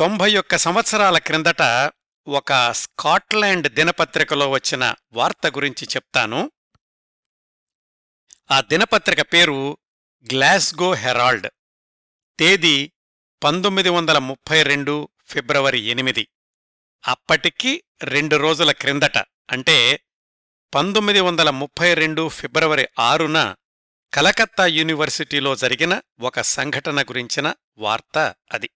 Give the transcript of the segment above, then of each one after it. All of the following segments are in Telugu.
తొంభై ఒక్క సంవత్సరాల క్రిందట ఒక స్కాట్లాండ్ దినపత్రికలో వచ్చిన వార్త గురించి చెప్తాను. ఆ దినపత్రిక పేరు గ్లాస్గో హెరాల్డ్. తేదీ పంతొమ్మిది వందల ముప్పై రెండు ఫిబ్రవరి ఎనిమిది. అప్పటికి రెండు రోజుల క్రిందట అంటే పంతొమ్మిది వందల ముప్పై రెండు ఫిబ్రవరి ఆరున కలకత్తా యూనివర్సిటీలో జరిగిన ఒక సంఘటన గురించిన వార్త అది.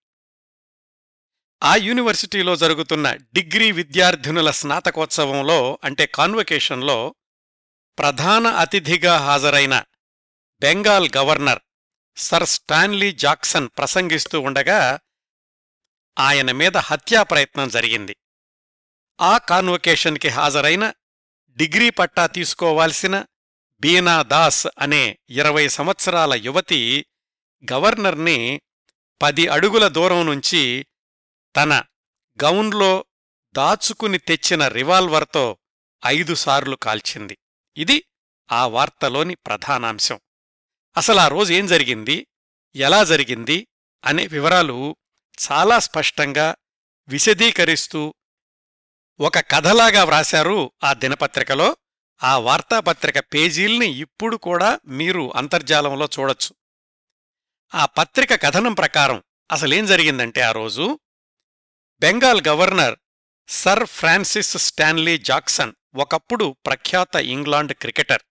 ఆ యూనివర్సిటీలో జరుగుతున్న డిగ్రీ విద్యార్థినుల స్నాతకోత్సవంలో అంటే కాన్వకేషన్లో ప్రధాన అతిథిగా హాజరైన Bengal governor sir Stanley Jackson ప్రసంగిస్తూ ఉండగా ఆయన మీద హత్యా ప్రయత్నం జరిగింది. ఆ కాన్వకేషన్కి హాజరైన డిగ్రీ పట్టా తీసుకోవాల్సిన బీనా దాస్ అనే ఇరవై సంవత్సరాల యువతి గవర్నర్ని పది అడుగుల దూరం నుంచి తన గౌన్లో దాచుకుని తెచ్చిన రివాల్వర్తో ఐదుసార్లు కాల్చింది. ఇది ఆ వార్తలోని ప్రధానాంశం. అసలు ఆ రోజు ఏం జరిగింది? ఎలా జరిగింది? అనే వివరాలు చాలా స్పష్టంగా విశదీకరిస్తూ ఒక కథలాగా వ్రాశారు ఆ దినపత్రికలో. ఆ వార్తాపత్రిక పేజీల్ని ఇప్పుడు కూడా మీరు అంతర్జాలంలో చూడొచ్చు. ఆ పత్రిక కథనం ప్రకారం అసలేం జరిగిందంటే ఆ రోజు Bengal governor sir Francis Stanley Jackson ఒకప్పుడు ప్రఖ్యాత ఇంగ్లాండ్ క్రికెటర్.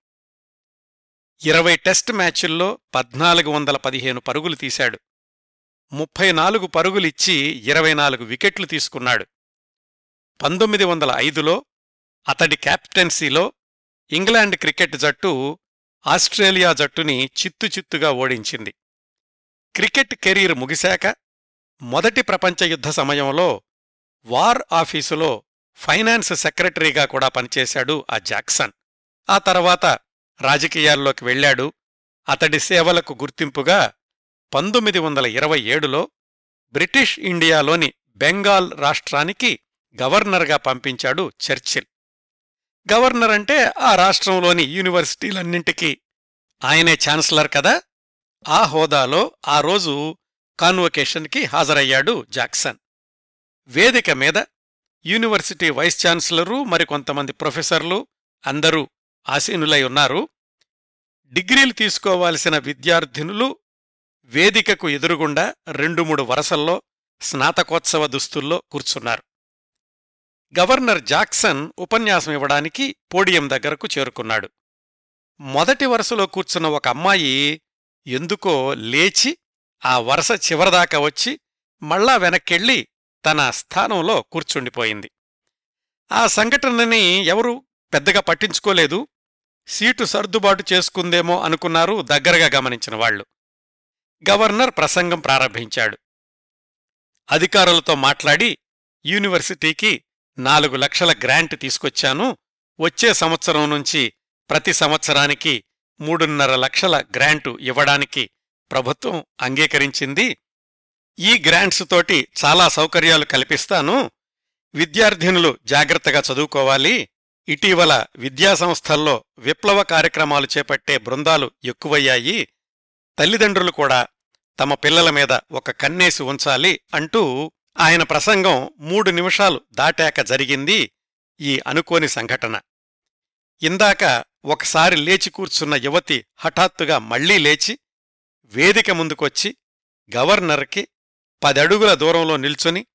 ఇరవై టెస్ట్ మ్యాచుల్లో పద్నాలుగు వందల పదిహేను పరుగులు తీశాడు. ముప్పై నాలుగు పరుగులిచ్చి ఇరవై నాలుగు వికెట్లు తీసుకున్నాడు. పంతొమ్మిది వందల ఐదులో అతడి క్యాప్టెన్సీలో ఇంగ్లాండ్ క్రికెట్ జట్టు ఆస్ట్రేలియా జట్టుని చిత్తుచిత్తుగా ఓడించింది. క్రికెట్ కెరీర్ ముగిశాక మొదటి ప్రపంచ యుద్ధ సమయంలో వార్ ఆఫీసులో ఫైనాన్స్ సెక్రటరీగా కూడా పనిచేశాడు ఆ జాక్సన్. ఆ తర్వాత రాజకీయాల్లోకి వెళ్ళాడు అతడి సేవలకు గుర్తింపుగా పంతొమ్మిది వందల ఇరవై ఏడులో బ్రిటిష్ ఇండియాలోని బెంగాల్ రాష్ట్రానికి గవర్నర్గా పంపించాడు చర్చిల్. గవర్నర్ అంటే ఆ రాష్ట్రంలోని యూనివర్సిటీలన్నింటికీ ఆయనే ఛాన్సలర్ కదా. ఆ హోదాలో ఆ రోజు కాన్వొకేషన్కి హాజరయ్యాడు జాక్సన్. వేదిక మీద యూనివర్సిటీ వైస్ ఛాన్సలరు మరికొంతమంది ప్రొఫెసర్లు అందరూ ఆసీనులై ఉన్నారు. డిగ్రీలు తీసుకోవాల్సిన విద్యార్థినులు వేదికకు ఎదురుగుండా రెండు మూడు వరసల్లో స్నాతకోత్సవ దుస్తుల్లో కూర్చున్నారు. గవర్నర్ జాక్సన్ ఉపన్యాసం ఇవ్వడానికి పోడియం దగ్గరకు చేరుకున్నాడు. మొదటి వరుసలో కూర్చున్న ఒక అమ్మాయి ఎందుకో లేచి ఆ వరస చివరదాకా వచ్చి మళ్ళా వెనక్కెళ్ళి తన స్థానంలో కూర్చుండిపోయింది. ఆ సంఘటనని ఎవరూ పెద్దగా పట్టించుకోలేదు. సీటు సర్దుబాటు చేసుకుందేమో అనుకున్నారు దగ్గరగా గమనించిన వాళ్ళు గవర్నర్ ప్రసంగం ప్రారంభించాడు. అధికారులతో మాట్లాడి యూనివర్సిటీకి నాలుగు లక్షల గ్రాంట్ తీసుకొచ్చాను. వచ్చే సంవత్సరం నుంచి ప్రతి సంవత్సరానికి మూడున్నర లక్షల గ్రాంటు ఇవ్వడానికి ప్రభుత్వం అంగీకరించింది. ఈ గ్రాంట్స్ తోటి చాలా సౌకర్యాలు కల్పిస్తాను. విద్యార్థినులు జాగ్రత్తగా చదువుకోవాలి. ఇటీవల విద్యాసంస్థల్లో విప్లవ కార్యక్రమాలు చేపట్టే బృందాలు ఎక్కువయ్యాయి. తల్లిదండ్రులు కూడా తమ పిల్లల మీద ఒక కన్నేసి ఉంచాలి అంటూ ఆయన ప్రసంగం మూడు నిమిషాలు దాటాక జరిగింది ఈ అనుకోని సంఘటన. ఇందాక ఒకసారి లేచి కూర్చున్న యువతి హఠాత్తుగా మళ్ళీ లేచి వేదిక ముందుకొచ్చి గవర్నర్కి పదడుగుల దూరంలో నిల్చుని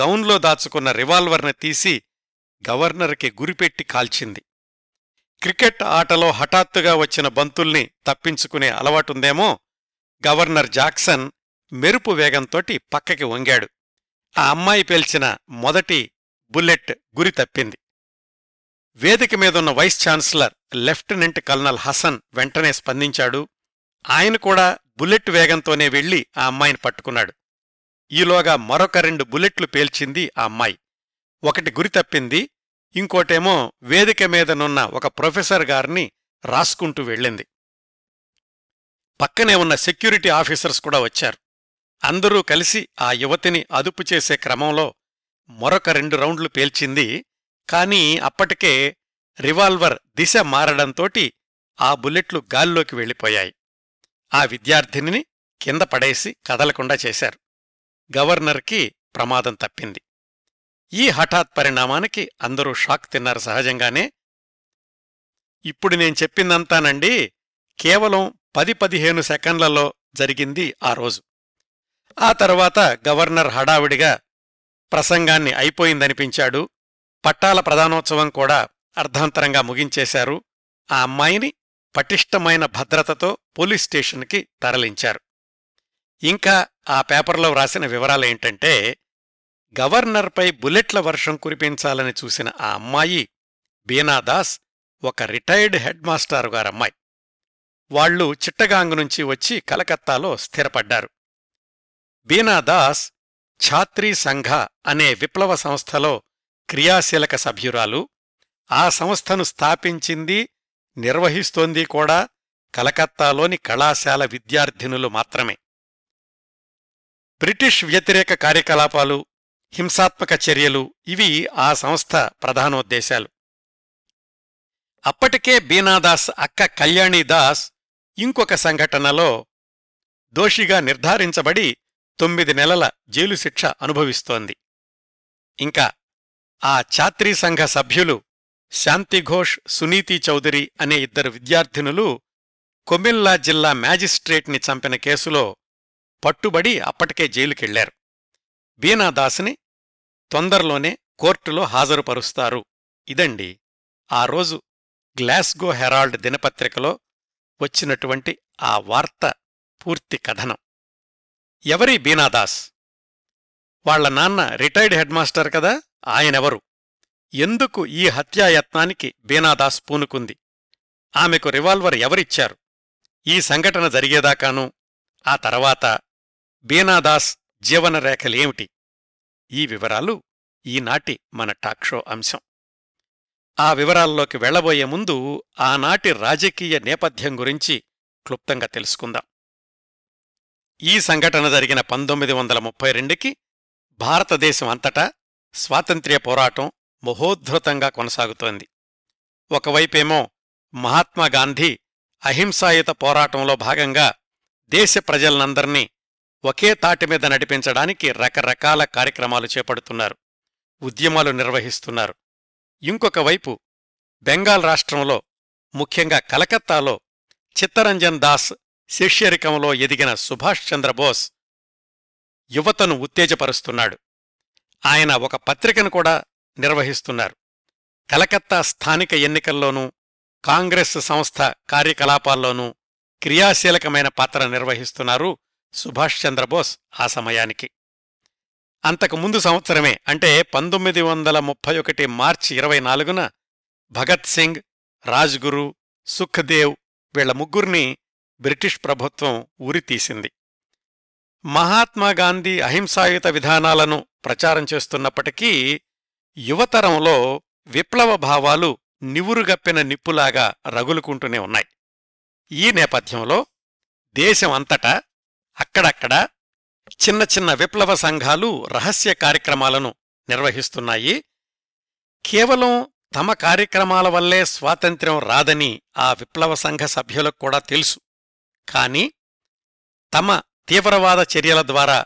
గౌన్లో దాచుకున్న రివాల్వర్ని తీసి గవర్నర్కి గురిపెట్టి కాల్చింది. క్రికెట్ ఆటలో హఠాత్తుగా వచ్చిన బంతుల్ని తప్పించుకునే అలవాటుందేమో గవర్నర్ జాక్సన్ మెరుపు వేగంతోటి పక్కకి వంగాడు. ఆ అమ్మాయి పేల్చిన మొదటి బుల్లెట్ గురి తప్పింది. వేదిక మీదున్న vice chancellor lieutenant colonel Hasan వెంటనే స్పందించాడు. ఆయన కూడా బుల్లెట్ వేగంతోనే వెళ్ళి ఆ అమ్మాయిని పట్టుకున్నాడు. ఈలోగా మరొక రెండు బుల్లెట్లు పేల్చింది ఆ అమ్మాయి. ఒకటి గురి తప్పింది ఇంకోటేమో వేదిక మీదనున్న ఒక ప్రొఫెసర్ గారిని రాసుకుంటూ వెళ్ళింది. పక్కనే ఉన్న సెక్యూరిటీ ఆఫీసర్స్ కూడా వచ్చారు. అందరూ కలిసి ఆ యువతిని అదుపు చేసే క్రమంలో మరొక రెండు రౌండ్లు పేల్చింది కానీ అప్పటికే రివాల్వర్ దిశ మారడంతోటి ఆ బుల్లెట్లు గాల్లోకి వెళ్ళిపోయాయి. ఆ విద్యార్థినిని కింద పడేసి కదలకుండా చేశారు. గవర్నర్కి ప్రమాదం తప్పింది. ఈ హఠాత్ పరిణామానికి అందరూ షాక్ తిన్నారు సహజంగానే. ఇప్పుడు నేను చెప్పిందంతానండి కేవలం పది పదిహేను సెకండ్లలో జరిగింది ఆ రోజు. ఆ తర్వాత గవర్నర్ హడావిడిగా ప్రసంగాన్ని అయిపోయిందనిపించాడు. పట్టాల ప్రధానోత్సవం కూడా అర్ధాంతరంగా ముగించేశారు. ఆ అమ్మాయిని పటిష్టమైన భద్రతతో పోలీస్ స్టేషన్కి తరలించారు. ఇంకా ఆ పేపర్లో వ్రాసిన వివరాలేంటంటే గవర్నర్పై బుల్లెట్ల వర్షం కురిపించాలని చూసిన ఆ అమ్మాయి బీనాదాస్ ఒక రిటైర్డ్ హెడ్ మాస్టారు గారమ్మాయి. వాళ్ళు చిట్టగాంగ్ నుంచి వచ్చి కలకత్తాలో స్థిరపడ్డారు. బీనాదాస్ ఛాత్రీ సంఘ అనే విప్లవ సంస్థలో క్రియాశీలక సభ్యురాలు ఆ సంస్థను స్థాపించింది నిర్వహిస్తోంది కూడా కలకత్తాలోని కళాశాల విద్యార్థినులు మాత్రమే. బ్రిటిష్ వ్యతిరేక కార్యకలాపాలు హింసాత్మక చర్యలు ఇవి ఆ సంస్థ ప్రధానోద్దేశాలు. అప్పటికే బీనాదాస్ అక్క కళ్యాణీదాస్ ఇంకొక సంఘటనలో దోషిగా నిర్ధారించబడి తొమ్మిది నెలల జైలు శిక్ష అనుభవిస్తోంది. ఇంకా ఆ ఛాత్రీ సంఘ సభ్యులు శాంతిఘోష్ సునీతి చౌదరి అనే ఇద్దరు విద్యార్థినులు కొమిల్లా జిల్లా మ్యాజిస్ట్రేట్ని చంపిన కేసులో పట్టుబడి అప్పటికే జైలుకెళ్ళారు. బీనాదాస్ని తొందరలోనే కోర్టులో హాజరుపరుస్తారు. ఇదండి ఆ రోజు గ్లాస్గో హెరాల్డ్ దినపత్రికలో వచ్చినటువంటి ఆ వార్త పూర్తి కథనం. ఎవరి బీనాదాస్ వాళ్ళ నాన్న రిటైర్డ్ హెడ్మాస్టర్ కదా ఆయనెవరు? ఎందుకు ఈ హత్యాయత్నానికి బీనాదాస్ పూనుకుంది? ఆమెకు రివాల్వర్ ఎవరిచ్చారు? ఈ సంఘటన జరిగేదాకాను ఆ తర్వాత బీనాదాస్ జీవనరేఖలేమిటి? ఈ వివరాలు ఈనాటి మన టాక్షో అంశం. ఆ వివరాల్లోకి వెళ్ళబోయే ముందు ఆనాటి రాజకీయ నేపథ్యం గురించి క్లుప్తంగా తెలుసుకుందాం. ఈ సంఘటన జరిగిన పంతొమ్మిది వందల ముప్పై రెండుకి భారతదేశం అంతటా స్వాతంత్ర్య పోరాటం మహోద్ధృతంగా కొనసాగుతోంది. ఒకవైపేమో మహాత్మాగాంధీ అహింసాయుత పోరాటంలో భాగంగా దేశ ప్రజలనందర్నీ ఒకే తాటిమీద నడిపించడానికి రకరకాల కార్యక్రమాలు చేపడుతున్నారు ఉద్యమాలు నిర్వహిస్తున్నారు. ఇంకొక వైపు బెంగాల్ రాష్ట్రంలో ముఖ్యంగా కలకత్తాలో చిత్తరంజన్ దాస్ శిష్యరికంలో ఎదిగిన సుభాష్ చంద్రబోస్ యువతను ఉత్తేజపరుస్తున్నాడు. ఆయన ఒక పత్రికను కూడా నిర్వహిస్తున్నారు. కలకత్తా స్థానిక ఎన్నికల్లోనూ కాంగ్రెస్ సంస్థ కార్యకలాపాల్లోనూ క్రియాశీలకమైన పాత్ర నిర్వహిస్తున్నారు సుభాష్ చంద్రబోస్ ఆ సమయానికి. అంతకు ముందు సంవత్సరమే అంటే పంతొమ్మిది వందల ముప్పై ఒకటి మార్చి ఇరవై నాలుగున భగత్ సింగ్ రాజ్గురు సుఖ్దేవ్ వీళ్ళ ముగ్గురిని బ్రిటిష్ ప్రభుత్వం ఉరితీసింది మహాత్మాగాంధీ అహింసాయుత విధానాలను ప్రచారం చేస్తున్నప్పటికీ యువతరంలో విప్లవ భావాలు నివురుగప్పిన నిప్పులాగా రగులుకుంటూనే ఉన్నాయి. ఈ నేపథ్యంలో దేశం అంతటా అక్కడక్కడ చిన్న చిన్న విప్లవ సంఘాలు రహస్య కార్యక్రమాలను నిర్వహిస్తున్నాయి. కేవలం తమ కార్యక్రమాల వల్లే స్వాతంత్ర్యం రాదని ఆ విప్లవ సంఘ సభ్యులకు కూడా తెలుసు. కాని తమ తీవ్రవాద చర్యల ద్వారా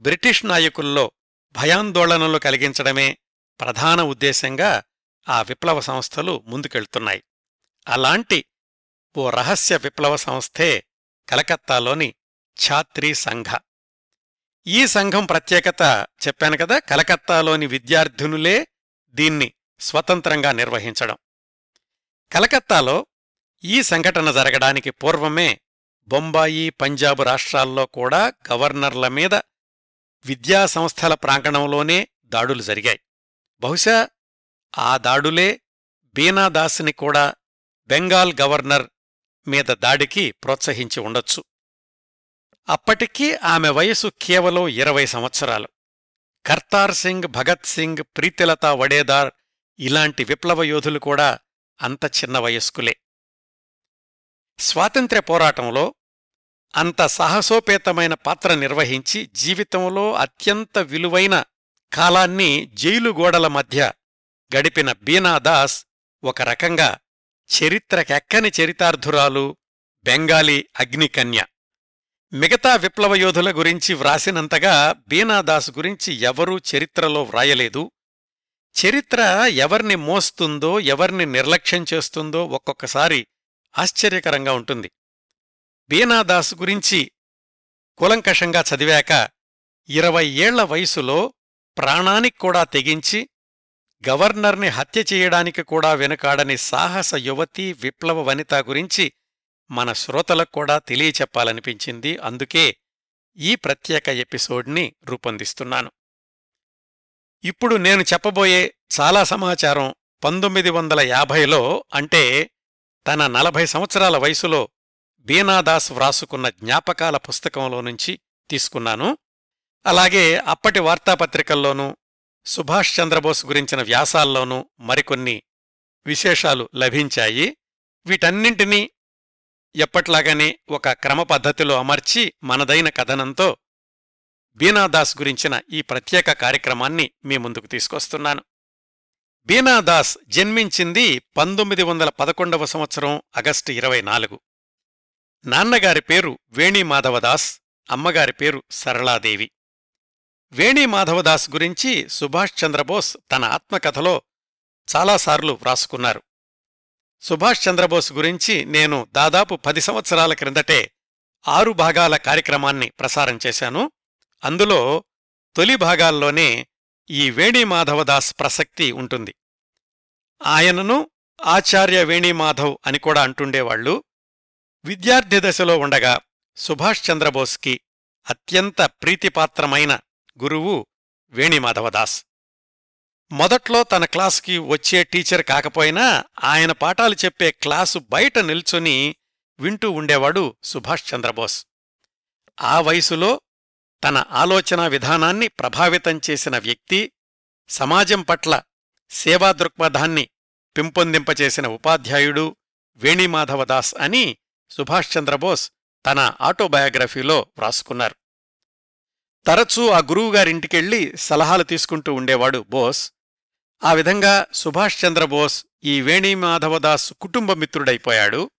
బ్రిటిష్ నాయకుల్లో భయాందోళనలు కలిగించడమే ప్రధాన ఉద్దేశంగా ఆ విప్లవ సంస్థలు ముందుకెళ్తున్నాయి. అలాంటి ఓ రహస్య విప్లవ సంస్థే కలకత్తాలోని ఛాత్రీ సంఘ. ఈ సంఘం ప్రత్యేకత చెప్పాను కదా కలకత్తాలోని విద్యార్థినులే దీన్ని స్వతంత్రంగా నిర్వహించడం. కలకత్తాలో ఈ సంఘటన జరగడానికి పూర్వమే బొంబాయి పంజాబ్ రాష్ట్రాల్లో కూడా గవర్నర్ల మీద విద్యాసంస్థల ప్రాంగణంలోనే దాడులు జరిగాయి. బహుశా ఆ దాడులే బీనాదాస్ని కూడా బెంగాల్ గవర్నర్ మీద దాడికి ప్రోత్సహించి ఉండొచ్చు. అప్పటికీ ఆమె వయసు కేవలం ఇరవై సంవత్సరాలు. కర్తార్ సింగ్ భగత్ సింగ్ ప్రీతిలతా వడేదార్ ఇలాంటి విప్లవ యోధులు కూడా అంత చిన్న వయస్కులే. స్వాతంత్ర్య పోరాటంలో అంత సాహసోపేతమైన పాత్ర నిర్వహించి జీవితంలో అత్యంత విలువైన కాలాన్ని జైలు గోడల మధ్య గడిపిన బీనాదాస్ ఒక రకంగా చరిత్రకెక్కని చరితార్థురాలు బెంగాలీ అగ్నికన్య. మిగతా విప్లవ యోధుల గురించి వ్రాసినంతగా బీనాదాస్ గురించి ఎవరూ చరిత్రలో వ్రాయలేదు. చరిత్ర ఎవర్ని మోస్తుందో ఎవర్ని నిర్లక్ష్యం చేస్తుందో ఒక్కొక్కసారి ఆశ్చర్యకరంగా ఉంటుంది. బీనాదాస్ గురించి కూలంకషంగా చదివాక ఇరవై ఏళ్ళ వయసులో ప్రాణానికి కూడా తెగించి గవర్నర్ని హత్య చేయడానికి కూడా వెనుకాడని సాహస యువతి విప్లవ వనిత గురించి మన శ్రోతలకు కూడా తెలియచెప్పాలనిపించింది. అందుకే ఈ ప్రత్యేక ఎపిసోడ్ని రూపొందిస్తున్నాను. ఇప్పుడు నేను చెప్పబోయే చాలా సమాచారం పంతొమ్మిది వందల యాభైలో అంటే తన నలభై సంవత్సరాల వయసులో బీనాదాస్ వ్రాసుకున్న జ్ఞాపకాల పుస్తకంలో నుంచి తీసుకున్నాను. అలాగే అప్పటి వార్తాపత్రికల్లోనూ సుభాష్ చంద్రబోస్ గురించిన వ్యాసాల్లోనూ మరికొన్ని విశేషాలు లభించాయి. వీటన్నింటినీ ఎప్పట్లాగానే ఒక క్రమ పద్ధతిలో అమర్చి మనదైన కథనంతో బీనాదాస్ గురించిన ఈ ప్రత్యేక కార్యక్రమాన్ని మీ ముందుకు తీసుకొస్తున్నాను. బీనాదాస్ జన్మించింది పంతొమ్మిది వందల పదకొండవ సంవత్సరం ఆగస్టు ఇరవై నాలుగు. నాన్నగారి పేరు వేణీమాధవదాస్ అమ్మగారి పేరు సరళాదేవి. వేణీమాధవదాస్ గురించి సుభాష్ చంద్రబోస్ తన ఆత్మకథలో చాలాసార్లు వ్రాసుకున్నారు. సుభాష్ చంద్రబోస్ గురించి నేను దాదాపు పది సంవత్సరాల క్రిందటే ఆరు భాగాల కార్యక్రమాన్ని ప్రసారం చేశాను. అందులో తొలి భాగాల్లోనే ఈ వేణీమాధవదాస్ ప్రసక్తి ఉంటుంది. ఆయనను ఆచార్య వేణీమాధవ్ అని కూడా అంటుండేవాళ్ళు విద్యార్థి దశలో ఉండగా సుభాష్ చంద్రబోస్కి అత్యంత ప్రీతిపాత్రమైన గురువు వేణిమాధవదాస్. మొదట్లో తన క్లాసుకి వచ్చే టీచర్ కాకపోయినా ఆయన పాఠాలు చెప్పే క్లాసు బయట నిల్చుని వింటూ ఉండేవాడు సుభాష్ చంద్రబోస్. ఆ వయసులో తన ఆలోచనా విధానాన్ని ప్రభావితం చేసిన వ్యక్తి సమాజం పట్ల సేవా దృక్పథాన్ని పెంపొందింపచేసిన ఉపాధ్యాయుడు వేణిమాధవదాస్ అని సుభాష్ చంద్రబోస్ తన ఆటోబయోగ్రఫీలో వ్రాసుకున్నారు. తరచూ ఆ గురువుగారింటికెళ్ళి సలహాలు తీసుకుంటూ ఉండేవాడు బోస్. ఆ విధంగా సుభాష్ చంద్రబోస్ ఈ వేణీమాధవదాస్ కుటుంబ మిత్రుడైపోయాడు.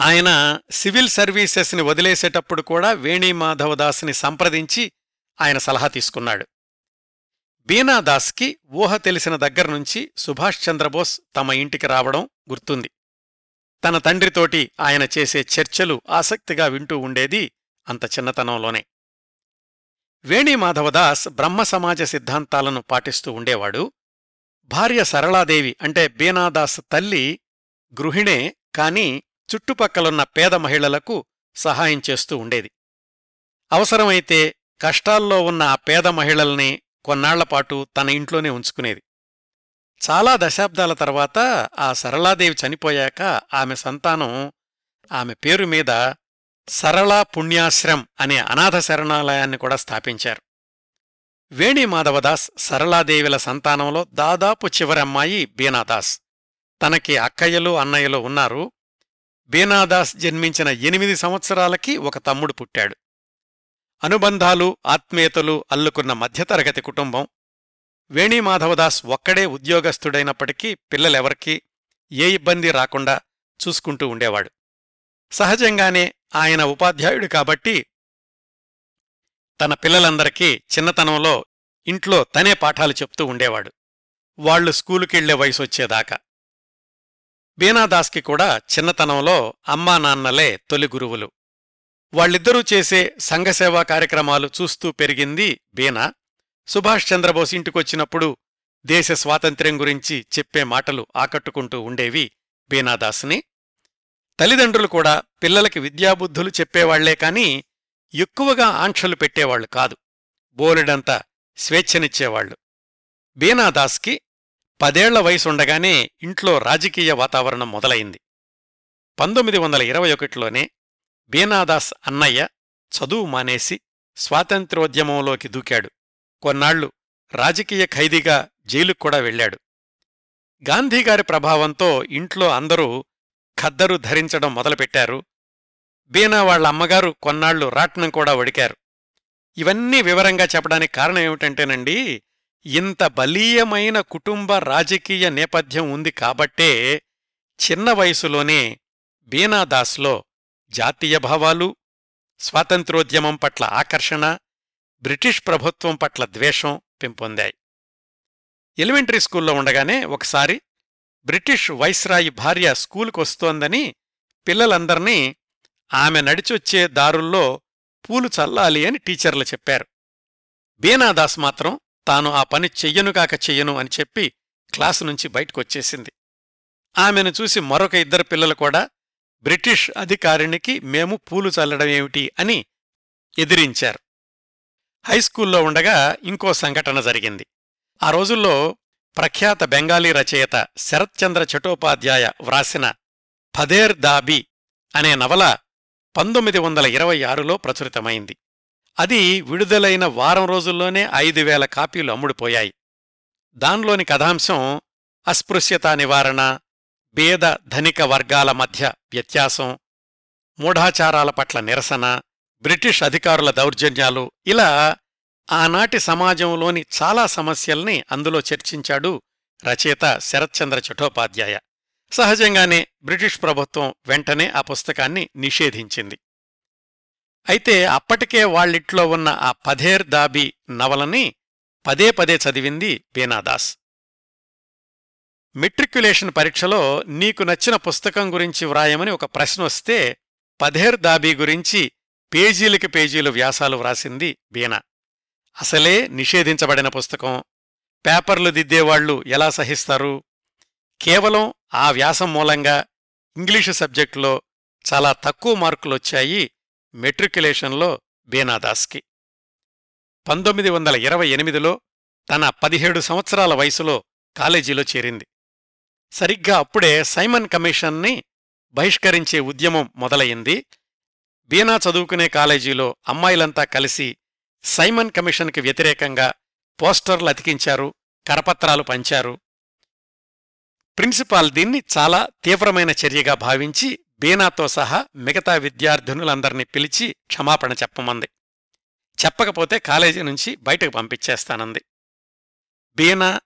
ఆయన సివిల్ సర్వీసెస్ని వదిలేసేటప్పుడు కూడా వేణీమాధవదాస్ని సంప్రదించి ఆయన సలహా తీసుకున్నాడు. బీనాదాస్కి ఊహ తెలిసిన దగ్గర్నుంచి సుభాష్ చంద్రబోస్ తమ ఇంటికి రావడం గుర్తుంది. తన తండ్రితోటి ఆయన చేసే చర్చలు ఆసక్తిగా వింటూ ఉండేది అంత చిన్నతనంలోనే. వేణీమాధవదాస్ బ్రహ్మ సమాజ సిద్ధాంతాలను పాటిస్తూ ఉండేవాడు. భార్య సరళాదేవి అంటే బీనాదాస్ తల్లి గృహిణే కాని చుట్టుపక్కలున్న పేద మహిళలకు సహాయం చేస్తూ ఉండేది. అవసరమైతే కష్టాల్లో ఉన్న ఆ పేద మహిళల్ని కొన్నాళ్ళపాటు తన ఇంట్లోనే ఉంచుకునేది. చాలా దశాబ్దాల తర్వాత ఆ సరళాదేవి చనిపోయాక ఆమె సంతానం ఆమె పేరు మీద సరళా పుణ్యాశ్రమ్ అనే అనాథ శరణాలయాన్ని కూడా స్థాపించారు. వేణిమాధవదాస్ సరళాదేవిల సంతానంలో దాదాపు చివరమ్మాయి బీనాదాస్. తనకి అక్కయ్యలు అన్నయ్యలు ఉన్నారు. బీనాదాస్ జన్మించిన ఎనిమిది సంవత్సరాలకి ఒక తమ్ముడు పుట్టాడు. అనుబంధాలు ఆత్మీయతలు అల్లుకున్న మధ్యతరగతి కుటుంబం. వేణీమాధవదాస్ ఒక్కడే ఉద్యోగస్థుడైనప్పటికీ పిల్లలెవరికీ ఏ ఇబ్బంది రాకుండా చూసుకుంటూ ఉండేవాడు. సహజంగానే ఆయన ఉపాధ్యాయుడు కాబట్టి తన పిల్లలందరికీ చిన్నతనంలో ఇంట్లో తనే పాఠాలు చెప్తూ ఉండేవాడు. వాళ్ళు స్కూలుకెళ్ళే వయసొచ్చేదాకా. బీనాదాస్కి కూడా చిన్నతనంలో అమ్మా నాన్నలే తొలి గురువులు. వాళ్ళిద్దరూ చేసే సంఘసేవా కార్యక్రమాలు చూస్తూ పెరిగింది బీనా. సుభాష్ చంద్రబోస్ ఇంటికొచ్చినప్పుడు దేశ స్వాతంత్ర్యం గురించి చెప్పే మాటలు ఆకట్టుకుంటూ ఉండేవి బీనాదాస్ని. తల్లిదండ్రులు కూడా పిల్లలకి విద్యాబుద్ధులు చెప్పేవాళ్ళే కాని ఎక్కువగా ఆంక్షలు పెట్టేవాళ్ళు కాదు. బోలెడంత స్వేచ్ఛనిచ్చేవాళ్ళు బీనాదాస్కి పదేళ్ళ వయసుండగానే ఇంట్లో రాజకీయ వాతావరణం మొదలైంది. పంతొమ్మిది వందల ఇరవై ఒకటిలోనే బీనాదాస్ అన్నయ్య చదువు మానేసి స్వాతంత్ర్యోద్యమంలోకి దూకాడు. కొన్నాళ్ళు రాజకీయ ఖైదీగా జైలుకు కూడా వెళ్ళాడు గాంధీగారి ప్రభావంతో ఇంట్లో అందరూ ఖద్దరు ధరించడం మొదలుపెట్టారు. బీనా వాళ్ళ అమ్మగారు కొన్నాళ్ళు రాట్నం కూడా వడికారు. ఇవన్నీ వివరంగా చెప్పడానికి కారణం ఏమిటంటేనండి ఇంత బలీయమైన కుటుంబ రాజకీయ నేపథ్యం ఉంది కాబట్టే చిన్న వయసులోనే బీనాదాస్లో జాతీయ భావాలు స్వాతంత్రోద్యమం పట్ల ఆకర్షణ బ్రిటిష్ ప్రభుత్వం పట్ల ద్వేషం పెంపొందాయి. ఎలిమెంటరీ స్కూల్లో ఉండగానే ఒకసారి బ్రిటిష్ వైస్రాయి భార్య స్కూలుకు వస్తోందని పిల్లలందర్నీ ఆమె నడిచొచ్చే దారుల్లో పూలు చల్లాలి అని టీచర్లు చెప్పారు. బీనాదాస్ మాత్రం తాను ఆ పని చెయ్యనుగాక చెయ్యను అని చెప్పి క్లాసు నుంచి బయటకొచ్చేసింది. ఆమెను చూసి మరొక ఇద్దరు పిల్లలు కూడా బ్రిటిష్ అధికారినికి మేము పూలు చల్లడమేమిటి అని ఎదిరించారు. హైస్కూల్లో ఉండగా ఇంకో సంఘటన జరిగింది. ఆ రోజుల్లో ప్రఖ్యాత బెంగాలీ రచయిత శరత్చంద్ర చటోపాధ్యాయ వ్రాసిన ఫదేర్ దాబీ అనే నవల పంతొమ్మిది వందల ఇరవై ఆరులో ప్రచురితమైంది. అది విడుదలైన వారం రోజుల్లోనే ఐదు వేల కాపీలు అమ్ముడుపోయాయి. దానిలోని కథాంశం అస్పృశ్యతా నివారణ బేద ధనిక వర్గాల మధ్య వ్యత్యాసం మూఢాచారాల పట్ల నిరసన బ్రిటిష్ అధికారుల దౌర్జన్యాలు ఇలా ఆనాటి సమాజంలోని చాలా సమస్యల్ని అందులో చర్చించాడు రచయిత శరత్చంద్ర చటోపాధ్యాయ. సహజంగానే బ్రిటిష్ ప్రభుత్వం వెంటనే ఆ పుస్తకాన్ని నిషేధించింది. అయితే అప్పటికే వాళ్ళిట్లో ఉన్న ఆ పధేర్ దాబీ నవలని పదే పదే చదివింది బీనాదాస్. మెట్రిక్యులేషన్ పరీక్షలో నీకు నచ్చిన పుస్తకం గురించి వ్రాయమని ఒక ప్రశ్న వస్తే పధేర్ దాబీ గురించి పేజీలకి పేజీలు వ్యాసాలు వ్రాసింది బీనా. అసలే నిషేధించబడిన పుస్తకం. పేపర్లు దిద్దేవాళ్ళు ఎలా సహిస్తారు? కేవలం ఆ వ్యాసం మూలంగా ఇంగ్లీషు సబ్జెక్టులో చాలా తక్కువ మార్కులొచ్చాయి మెట్రిక్యులేషన్లో బీనాదాస్కి. పంతొమ్మిది వందల ఇరవై ఎనిమిదిలో తన పదిహేడు సంవత్సరాల వయసులో కాలేజీలో చేరింది. సరిగ్గా అప్పుడే సైమన్ కమిషన్ని బహిష్కరించే ఉద్యమం మొదలయింది బీనా చదువుకునే కాలేజీలో అమ్మాయిలంతా కలిసి సైమన్ కమిషన్కి వ్యతిరేకంగా పోస్టర్లు అతికించారు కరపత్రాలు పంచారు. ప్రిన్సిపాల్ దీన్ని చాలా తీవ్రమైన చర్యగా భావించి బీనాతో సహా మిగతా విద్యార్థినులందర్నీ పిలిచి క్షమాపణ చెప్పమంది. చెప్పకపోతే కాలేజీ నుంచి బయటకు పంపించేస్తానంది. బీనా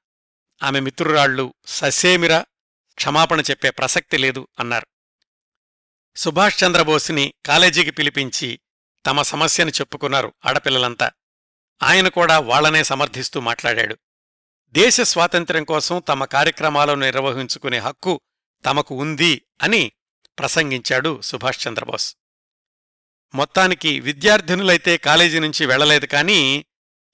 ఆమె మిత్రురాళ్ళు ససేమిరా క్షమాపణ చెప్పే ప్రసక్తి లేదు అన్నారు. సుభాష్ చంద్రబోస్ని కాలేజీకి పిలిపించి తమ సమస్యను చెప్పుకున్నారు ఆడపిల్లలంతా. ఆయన కూడా వాళ్ళనే సమర్థిస్తూ మాట్లాడాడు. దేశ స్వాతంత్ర్యం కోసం తమ కార్యక్రమాలను నిర్వహించుకునే హక్కు తమకు ఉంది అని ప్రసంగించాడు సుభాష్ చంద్రబోస్. మొత్తానికి విద్యార్థినులైతే కాలేజీ నుంచి వెళ్ళలేదు కానీ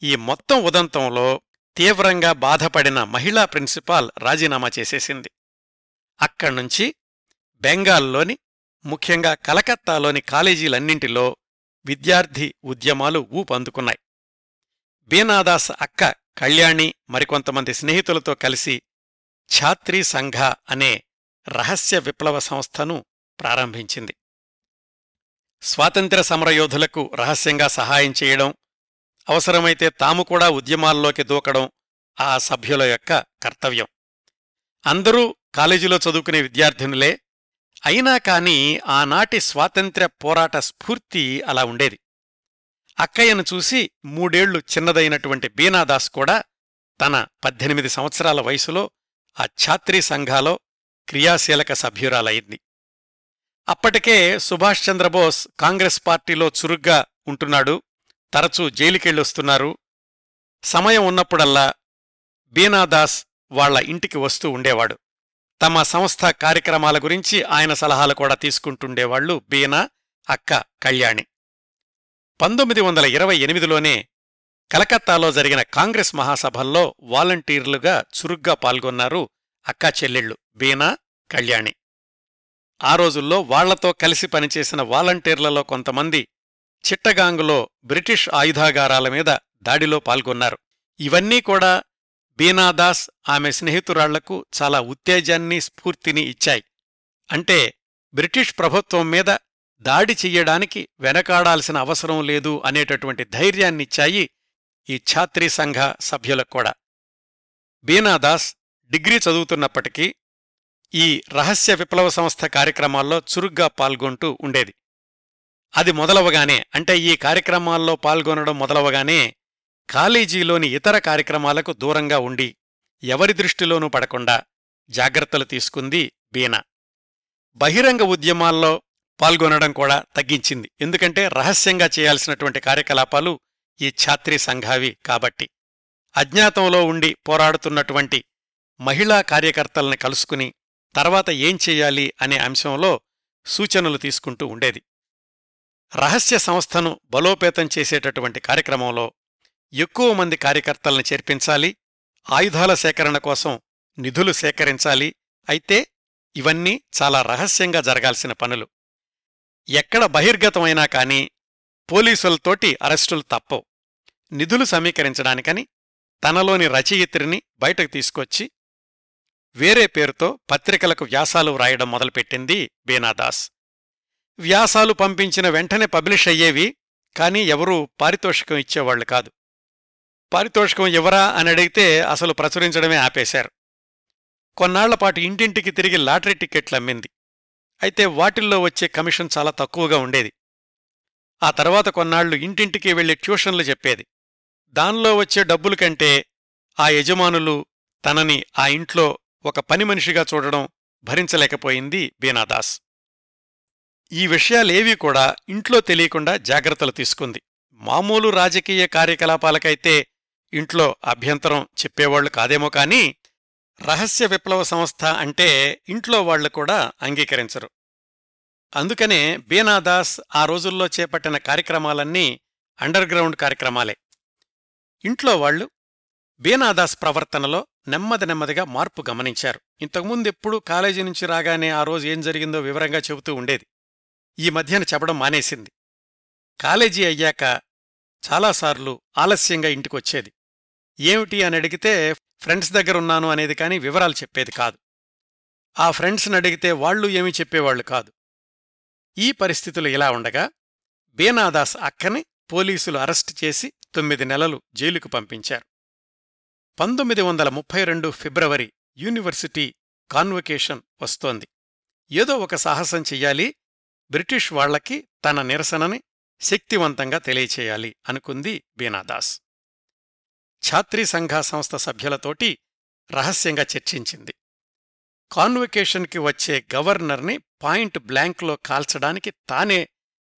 ఈ మొత్తం ఉదంతంలో తీవ్రంగా బాధపడిన మహిళా ప్రిన్సిపాల్ రాజీనామా చేసేసింది. అక్కడ్నుంచి బెంగాల్లోని ముఖ్యంగా కలకత్తాలోని కాలేజీలన్నింటిలో విద్యార్థి ఉద్యమాలు ఊపందుకున్నాయి. బీనాదాస్ అక్క కళ్యాణి మరికొంతమంది స్నేహితులతో కలిసి ఛాత్రీ సంఘ అనే రహస్య విప్లవ సంస్థను ప్రారంభించింది. స్వాతంత్ర్య సమరయోధులకు రహస్యంగా సహాయం చేయడం అవసరమైతే తాము కూడా ఉద్యమాల్లోకి దూకడం ఆ సభ్యుల యొక్క కర్తవ్యం. అందరూ కాలేజీలో చదువుకునే విద్యార్థినులే అయినా కాని ఆనాటి స్వాతంత్ర్య పోరాట స్ఫూర్తి అలా ఉండేది. అక్కయ్యను చూసి మూడేళ్ళు చిన్నదైనటువంటి బీనాదాస్ కూడా తన పద్దెనిమిది సంవత్సరాల వయసులో ఆ ఛాత్రీ సంఘాలో క్రియాశీలక సభ్యురాలయ్యింది. అప్పటికే సుభాష్ చంద్రబోస్ కాంగ్రెస్ పార్టీలో చురుగ్గా ఉంటున్నాడు తరచూ జైలుకెళ్ళొస్తున్నారు. సమయం ఉన్నప్పుడల్లా బీనాదాస్ వాళ్ళ ఇంటికి వస్తూ ఉండేవాడు. తమ సంస్థ కార్యక్రమాల గురించి ఆయన సలహాలు కూడా తీసుకుంటుండేవాళ్ళు బీనా అక్క కళ్యాణి. పంతొమ్మిది వందల ఇరవై ఎనిమిదిలోనే కలకత్తాలో జరిగిన కాంగ్రెస్ మహాసభల్లో వాలంటీర్లుగా చురుగ్గా పాల్గొన్నారు అక్కా చెల్లెళ్ళు బీనా కళ్యాణి. ఆ రోజుల్లో వాళ్ళతో కలిసి పనిచేసిన వాలంటీర్లలో కొంతమంది చిట్టగాంగులో బ్రిటిష్ ఆయుధాగారాల మీద దాడిలో పాల్గొన్నారు. ఇవన్నీ కూడా బీనాదాస్ ఆమె స్నేహితురాళ్ళకు చాలా ఉత్తేజాన్ని స్ఫూర్తిని ఇచ్చాయి. అంటే బ్రిటిష్ ప్రభుత్వం మీద దాడి చెయ్యడానికి వెనకాడాల్సిన అవసరం లేదు అనేటటువంటి ధైర్యాన్నిచ్చాయి ఈ ఛాత్రీ సంఘ సభ్యులకు కూడా. బీనాదాస్ డిగ్రీ చదువుతున్నప్పటికీ ఈ రహస్య విప్లవ సంస్థ కార్యక్రమాల్లో చురుగ్గా పాల్గొంటూ ఉండేది. అది మొదలవగానే అంటే ఈ కార్యక్రమాల్లో పాల్గొనడం మొదలవగానే కాలేజీలోని ఇతర కార్యక్రమాలకు దూరంగా ఉండి ఎవరి దృష్టిలోనూ పడకుండా జాగ్రత్తలు తీసుకుంది బీనా. బహిరంగ ఉద్యమాల్లో పాల్గొనడం కూడా తగ్గించింది. ఎందుకంటే రహస్యంగా చేయాల్సినటువంటి కార్యకలాపాలు ఈ ఛాత్రీ సంఘావి కాబట్టి. అజ్ఞాతంలో ఉండి పోరాడుతున్నటువంటి మహిళా కార్యకర్తల్ని కలుసుకుని తర్వాత ఏం చెయ్యాలి అనే అంశంలో సూచనలు తీసుకుంటూ ఉండేది. రహస్య సంస్థను బలోపేతం చేసేటటువంటి కార్యక్రమంలో ఎక్కువ మంది కార్యకర్తల్ని చేర్పించాలి ఆయుధాల సేకరణ కోసం నిధులు సేకరించాలి. అయితే ఇవన్నీ చాలా రహస్యంగా జరగాల్సిన పనులు. ఎక్కడ బహిర్గతమైనా కాని పోలీసులతోటి అరెస్టులు తప్పవు. నిధులు సమీకరించడానికని తనలోని రచయిత్రిని బయటకు తీసుకొచ్చి వేరే పేరుతో పత్రికలకు వ్యాసాలు వ్రాయడం మొదలుపెట్టింది బీనాదాస్. వ్యాసాలు పంపించిన వెంటనే పబ్లిష్ అయ్యేవి కాని ఎవరూ పారితోషికం ఇచ్చేవాళ్ళు కాదు. పారితోషికం ఎవరా అని అడిగితే అసలు ప్రచురించడమే ఆపేశారు. కొన్నాళ్ళపాటు ఇంటింటికి తిరిగి లాటరీ టిక్కెట్లు అమ్మింది. అయితే వాటిల్లో వచ్చే కమిషన్ చాలా తక్కువగా ఉండేది. ఆ తర్వాత కొన్నాళ్ళు ఇంటింటికి వెళ్ళి ట్యూషన్లు చెప్పేది. దానిలో వచ్చే డబ్బుల కంటే ఆ యజమానులు తనని ఆ ఇంట్లో ఒక పని మనిషిగా చూడడం భరించలేకపోయింది బీనాదాస్. ఈ విషయాలేవీ కూడా ఇంట్లో తెలియకుండా జాగ్రత్తలు తీసుకుంది. మామూలు రాజకీయ కార్యకలాపాలకైతే ఇంట్లో అభ్యంతరం చెప్పేవాళ్ళు కాదేమో కాని రహస్య విప్లవ సంస్థ అంటే ఇంట్లో వాళ్ళు కూడా అంగీకరించరు. అందుకనే బీనాదాస్ ఆ రోజుల్లో చేపట్టిన కార్యక్రమాలన్నీ అండర్గ్రౌండ్ కార్యక్రమాలే. ఇంట్లో వాళ్ళు బీనాదాస్ ప్రవర్తనలో నెమ్మది నెమ్మదిగా మార్పు గమనించారు. ఇంతకుముందెప్పుడూ కాలేజీ నుంచి రాగానే ఆ రోజు ఏం జరిగిందో వివరంగా చెబుతూ ఉండేది. ఈ మధ్యన చెప్పడం మానేసింది. కాలేజీ అయ్యాక చాలాసార్లు ఆలస్యంగా ఇంటికొచ్చేది. ఏమిటి అని అడిగితే ఫ్రెండ్స్ దగ్గరున్నాను అనేది కాని వివరాలు చెప్పేది కాదు. ఆ ఫ్రెండ్స్ని అడిగితే వాళ్ళు ఏమీ చెప్పేవాళ్ళు కాదు. ఈ పరిస్థితులు ఇలా ఉండగా బీనాదాస్ అక్కని పోలీసులు అరెస్టు చేసి తొమ్మిది నెలలు జైలుకు పంపించారు. పంతొమ్మిది వందల ముప్పై రెండు ఫిబ్రవరి యూనివర్సిటీ కాన్వకేషన్ వస్తోంది. ఏదో ఒక సాహసం చెయ్యాలి బ్రిటిష్ వాళ్ళకి తన నిరసనని శక్తివంతంగా తెలియచేయాలి అనుకుంది బీనాదాస్. ఛాత్రీ సంఘ సంస్థ సభ్యులతోటి రహస్యంగా చర్చించింది. కాన్వకేషన్కి వచ్చే గవర్నర్ని పాయింట్ బ్లాంక్లో కాల్చడానికి తానే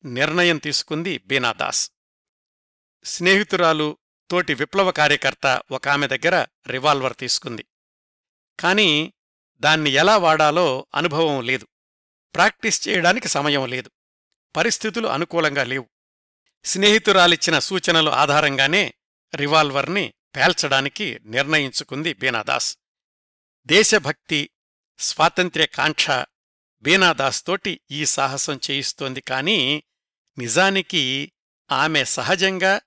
నిర్ణయం తీసుకుంది బీనాదాస్ స్నేహితురాలు తోటి విప్లవ కార్యకర్త ఒక ఆమె దగ్గర రివాల్వర్ తీసుకుంది. కాని దాన్ని ఎలా వాడాలో అనుభవం లేదు. ప్రాక్టీస్ చేయడానికి సమయం లేదు. పరిస్థితులు అనుకూలంగా లేవు. స్నేహితురాలిచ్చిన సూచనలు ఆధారంగానే రివాల్వర్ని పేల్చడానికి నిర్ణయించుకుంది బీనాదాస్. దేశభక్తి స్వాతంత్ర్యకాంక్ష బీనాదాస్ తోటి ఈ సాహసం చేయిస్తోంది కాని నిజానికి ఆమె సహజంగా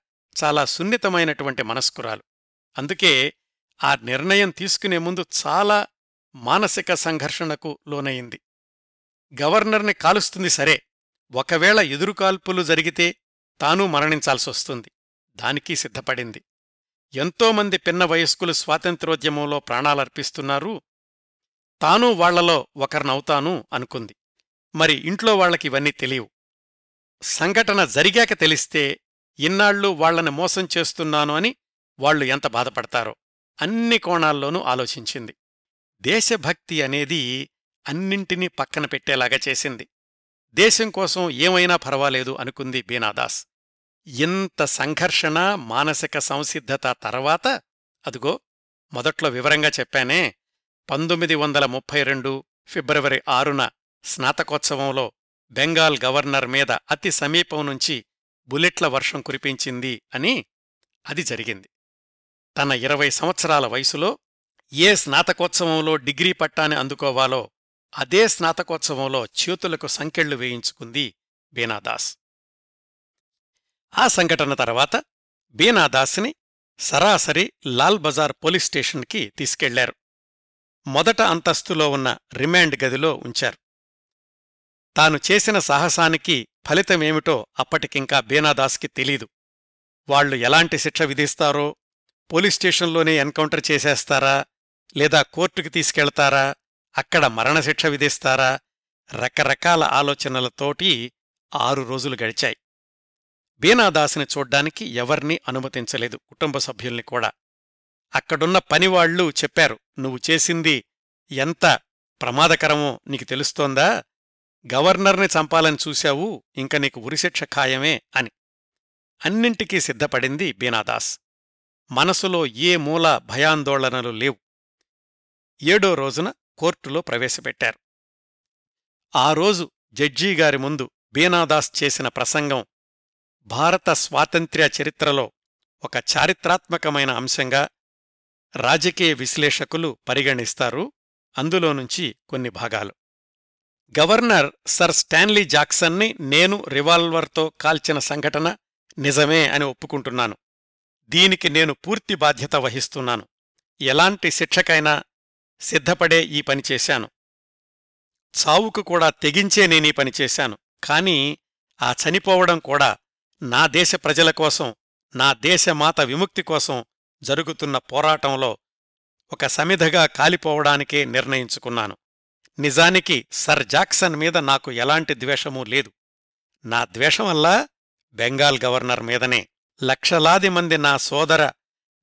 చాలా సున్నితమైనటువంటి మనస్కురాలు. అందుకే ఆ నిర్ణయం తీసుకునే ముందు చాలా మానసిక సంఘర్షణకు లోనయింది గవర్నర్ని కాలుస్తుంది సరే ఒకవేళ ఎదురుకాల్పులు జరిగితే తానూ మరణించాల్సొస్తుంది. దానికి సిద్ధపడింది. ఎంతోమంది పిన్న వయస్కులు స్వాతంత్రోద్యమంలో ప్రాణాలర్పిస్తున్నారు. తానూ వాళ్ళలో ఒకరినవుతాను అనుకుంది. మరి ఇంట్లో వాళ్ళకి ఇవన్నీ తెలియవు. సంఘటన జరిగాక తెలిస్తే ఇన్నాళ్ళు వాళ్ళని మోసం చేస్తున్నాను అని వాళ్ళు ఎంత బాధపడతారో అన్ని కోణాల్లోనూ ఆలోచించింది. దేశభక్తి అనేది అన్నింటినీ పక్కన పెట్టేలాగా చేసింది. దేశం కోసం ఏమైనా పర్వాలేదు అనుకుంది బీనాదాస్. ఇంత సంఘర్షణ మానసిక సంసిద్ధత తర్వాత అదుగో మొదట్లో వివరంగా చెప్పానే పంతొమ్మిది వందల ముప్పై రెండు ఫిబ్రవరి ఆరున స్నాతకోత్సవంలో బెంగాల్ గవర్నర్ మీద అతి సమీపం నుంచి బుల్లెట్ల వర్షం కురిపించింది అని అది జరిగింది. తన ఇరవై సంవత్సరాల వయసులో ఏ స్నాతకోత్సవంలో డిగ్రీ పట్టాని అందుకోవాలో అదే స్నాతకోత్సవంలో చేతులకు సంకెళ్ళు వేయించుకుంది బీనాదాస్. ఆ సంఘటన తర్వాత బీనాదాస్ని సరాసరి లాల్ బజార్ పోలీస్ స్టేషన్కి తీసుకెళ్ళారు. మొదట అంతస్తులో ఉన్న రిమాండ్ గదిలో ఉంచారు. తాను చేసిన సాహసానికి ఫలితమేమిటో అప్పటికింకా బీనాదాస్కి తెలీదు. వాళ్ళు ఎలాంటి శిక్ష విధిస్తారో పోలీస్ స్టేషన్లోనే ఎన్కౌంటర్ చేసేస్తారా లేదా కోర్టుకి తీసుకెళ్తారా అక్కడ మరణశిక్ష విధిస్తారా రకరకాల ఆలోచనలతోటి ఆరు రోజులు గడిచాయి. బీనాదాసుని చూడ్డానికి ఎవర్నీ అనుమతించలేదు కుటుంబ సభ్యుల్ని కూడా. అక్కడున్న పనివాళ్ళు చెప్పారు నువ్వు చేసింది ఎంత ప్రమాదకరమో నీకు తెలుస్తోందా? గవర్నర్ని చంపాలని చూశావు ఇంక నీకు ఉరిశిక్ష ఖాయమే అని. అన్నింటికీ సిద్ధపడింది బీనాదాస్ మనసులో ఏ మూల భయాందోళనలు లేవు. ఏడో రోజున కోర్టులో ప్రవేశపెట్టారు. ఆ రోజు జడ్జీగారి ముందు బీనాదాస్ చేసిన ప్రసంగం భారత స్వాతంత్ర్య చరిత్రలో ఒక చారిత్రాత్మకమైన అంశంగా రాజకీయ విశ్లేషకులు పరిగణిస్తారు. అందులో నుంచి కొన్ని భాగాలు. గవర్నర్ సర్ స్టాన్లీ జాక్సన్ని నేను రివాల్వర్తో కాల్చిన సంఘటన నిజమే అని ఒప్పుకుంటున్నాను. దీనికి నేను పూర్తి బాధ్యత వహిస్తున్నాను. ఎలాంటి శిక్షకైనా సిద్ధపడే ఈ పని చేశాను. చావుకు కూడా తెగించే నేనీ పనిచేశాను కాని ఆ చనిపోవడం కూడా నా దేశ ప్రజల కోసం నా దేశమాత విముక్తి కోసం జరుగుతున్న పోరాటంలో ఒక సమిధగా కాలిపోవడానికే నిర్ణయించుకున్నాను. నిజానికి సర్ జాక్సన్ మీద నాకు ఎలాంటి ద్వేషమూ లేదు. నా ద్వేషమల్లా బెంగాల్ గవర్నర్ మీదనే లక్షలాది మంది నా సోదర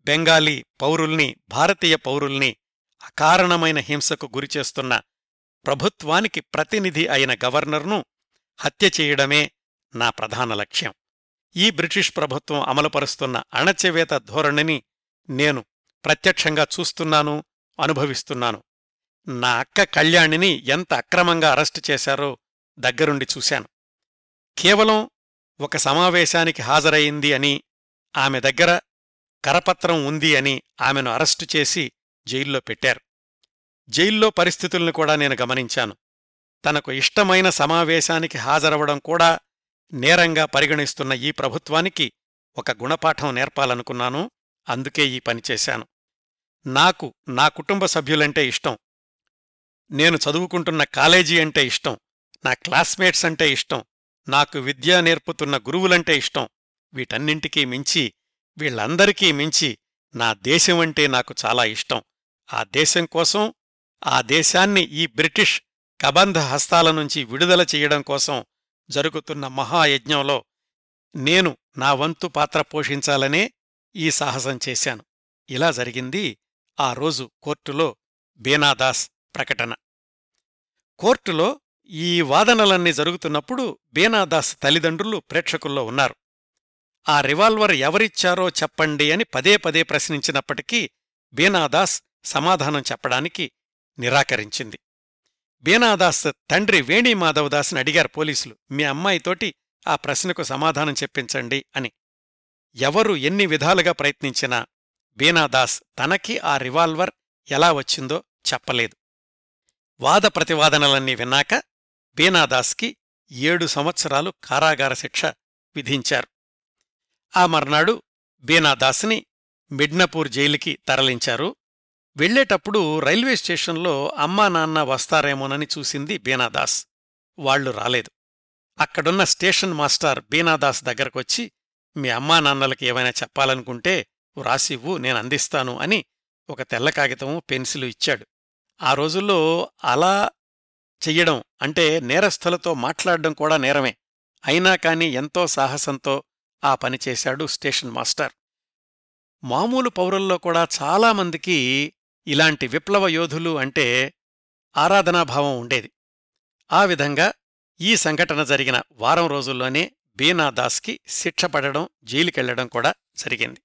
బెంగాలీ పౌరుల్ని భారతీయ పౌరుల్ని అకారణమైన హింసకు గురిచేస్తున్న ప్రభుత్వానికి ప్రతినిధి అయిన గవర్నర్ను హత్య చేయడమే నా ప్రధాన లక్ష్యం. ఈ బ్రిటిష్ ప్రభుత్వం అమలుపరుస్తున్న అణచివేత ధోరణిని నేను ప్రత్యక్షంగా చూస్తున్నాను అనుభవిస్తున్నాను. నా అక్క కళ్యాణిని ఎంత అక్రమంగా అరెస్టు చేశారో దగ్గరుండి చూశాను. కేవలం ఒక సమావేశానికి హాజరయింది అని ఆమె దగ్గర కరపత్రం ఉంది అని ఆమెను అరెస్టు చేసి జైల్లో పెట్టారు. జైల్లో పరిస్థితుల్ని కూడా నేను గమనించాను. తనకు ఇష్టమైన సమావేశానికి హాజరవడం కూడా నేరంగా పరిగణిస్తున్న ఈ ప్రభుత్వానికి ఒక గుణపాఠం నేర్పాలనుకున్నాను అందుకే ఈ పనిచేశాను నాకు నా కుటుంబ సభ్యులంటే ఇష్టం. నేను చదువుకుంటున్న కాలేజీ అంటే ఇష్టం. నా క్లాస్మేట్స్ అంటే ఇష్టం. నాకు విద్య నేర్పుతున్న గురువులంటే ఇష్టం. వీటన్నింటికీ మించి వీళ్ళందరికీ మించి నా దేశమంటే నాకు చాలా ఇష్టం. ఆ దేశం కోసం ఆ దేశాన్ని ఈ బ్రిటిష్ కబంధ హస్తాల నుంచి విడుదల చెయ్యడం కోసం జరుగుతున్న మహాయజ్ఞంలో నేను నా వంతు పాత్ర పోషించాలనే ఈ సాహసం చేశాను. ఇలా జరిగింది ఆ రోజు కోర్టులో బేనాదాస్ ప్రకటన. కోర్టులో ఈ వాదనలన్నీ జరుగుతున్నప్పుడు బేనాదాస్ తల్లిదండ్రులు ప్రేక్షకుల్లో ఉన్నారు. ఆ రివాల్వర్ ఎవరిచ్చారో చెప్పండి అని పదే పదే ప్రశ్నించినప్పటికీ బేనాదాస్ సమాధానం చెప్పడానికి నిరాకరించింది. బీనాదాస్ తండ్రి వేణీమాధవదాస్ని అడిగారు పోలీసులు. మీ అమ్మాయితోటి ఆ ప్రశ్నకు సమాధానం చెప్పించండి అని. ఎవరు ఎన్ని విధాలుగా ప్రయత్నించినా బీనాదాస్ తనకి ఆ రివాల్వర్ ఎలా వచ్చిందో చెప్పలేదు. వాద ప్రతివాదనలన్నీ విన్నాక బీనాదాస్కి ఏడు సంవత్సరాలు కారాగార శిక్ష విధించారు. ఆ మర్నాడు బీనాదాస్ని మిడ్నపూర్ జైలుకి తరలించారు. వెళ్ళేటప్పుడు రైల్వే స్టేషన్లో అమ్మా నాన్న వస్తారేమోనని చూసింది బీనాదాస్. వాళ్ళు రాలేదు. అక్కడున్న స్టేషన్ మాస్టర్ బీనాదాస్ దగ్గరకొచ్చి మీ అమ్మా నాన్నలకి ఏమైనా చెప్పాలనుకుంటే వ్రాసివ్వు నేను అందిస్తాను అని ఒక తెల్ల కాగితం పెన్సిలు ఇచ్చాడు. ఆ రోజుల్లో అలా చెయ్యడం అంటే నేరస్థులతో మాట్లాడడం కూడా నేరమే. అయినా కాని ఎంతో సాహసంతో ఆ పని చేశాడు స్టేషన్ మాస్టర్. మామూలు పౌరుల్లో కూడా చాలామందికి ఇలాంటి విప్లవ యోధులు అంటే ఆరాధనాభావం ఉండేది. ఆ విధంగా ఈ సంఘటన జరిగిన వారం రోజుల్లోనే బీనాదాస్కి శిక్ష పడడం జైలుకెళ్ళడం కూడా జరిగింది.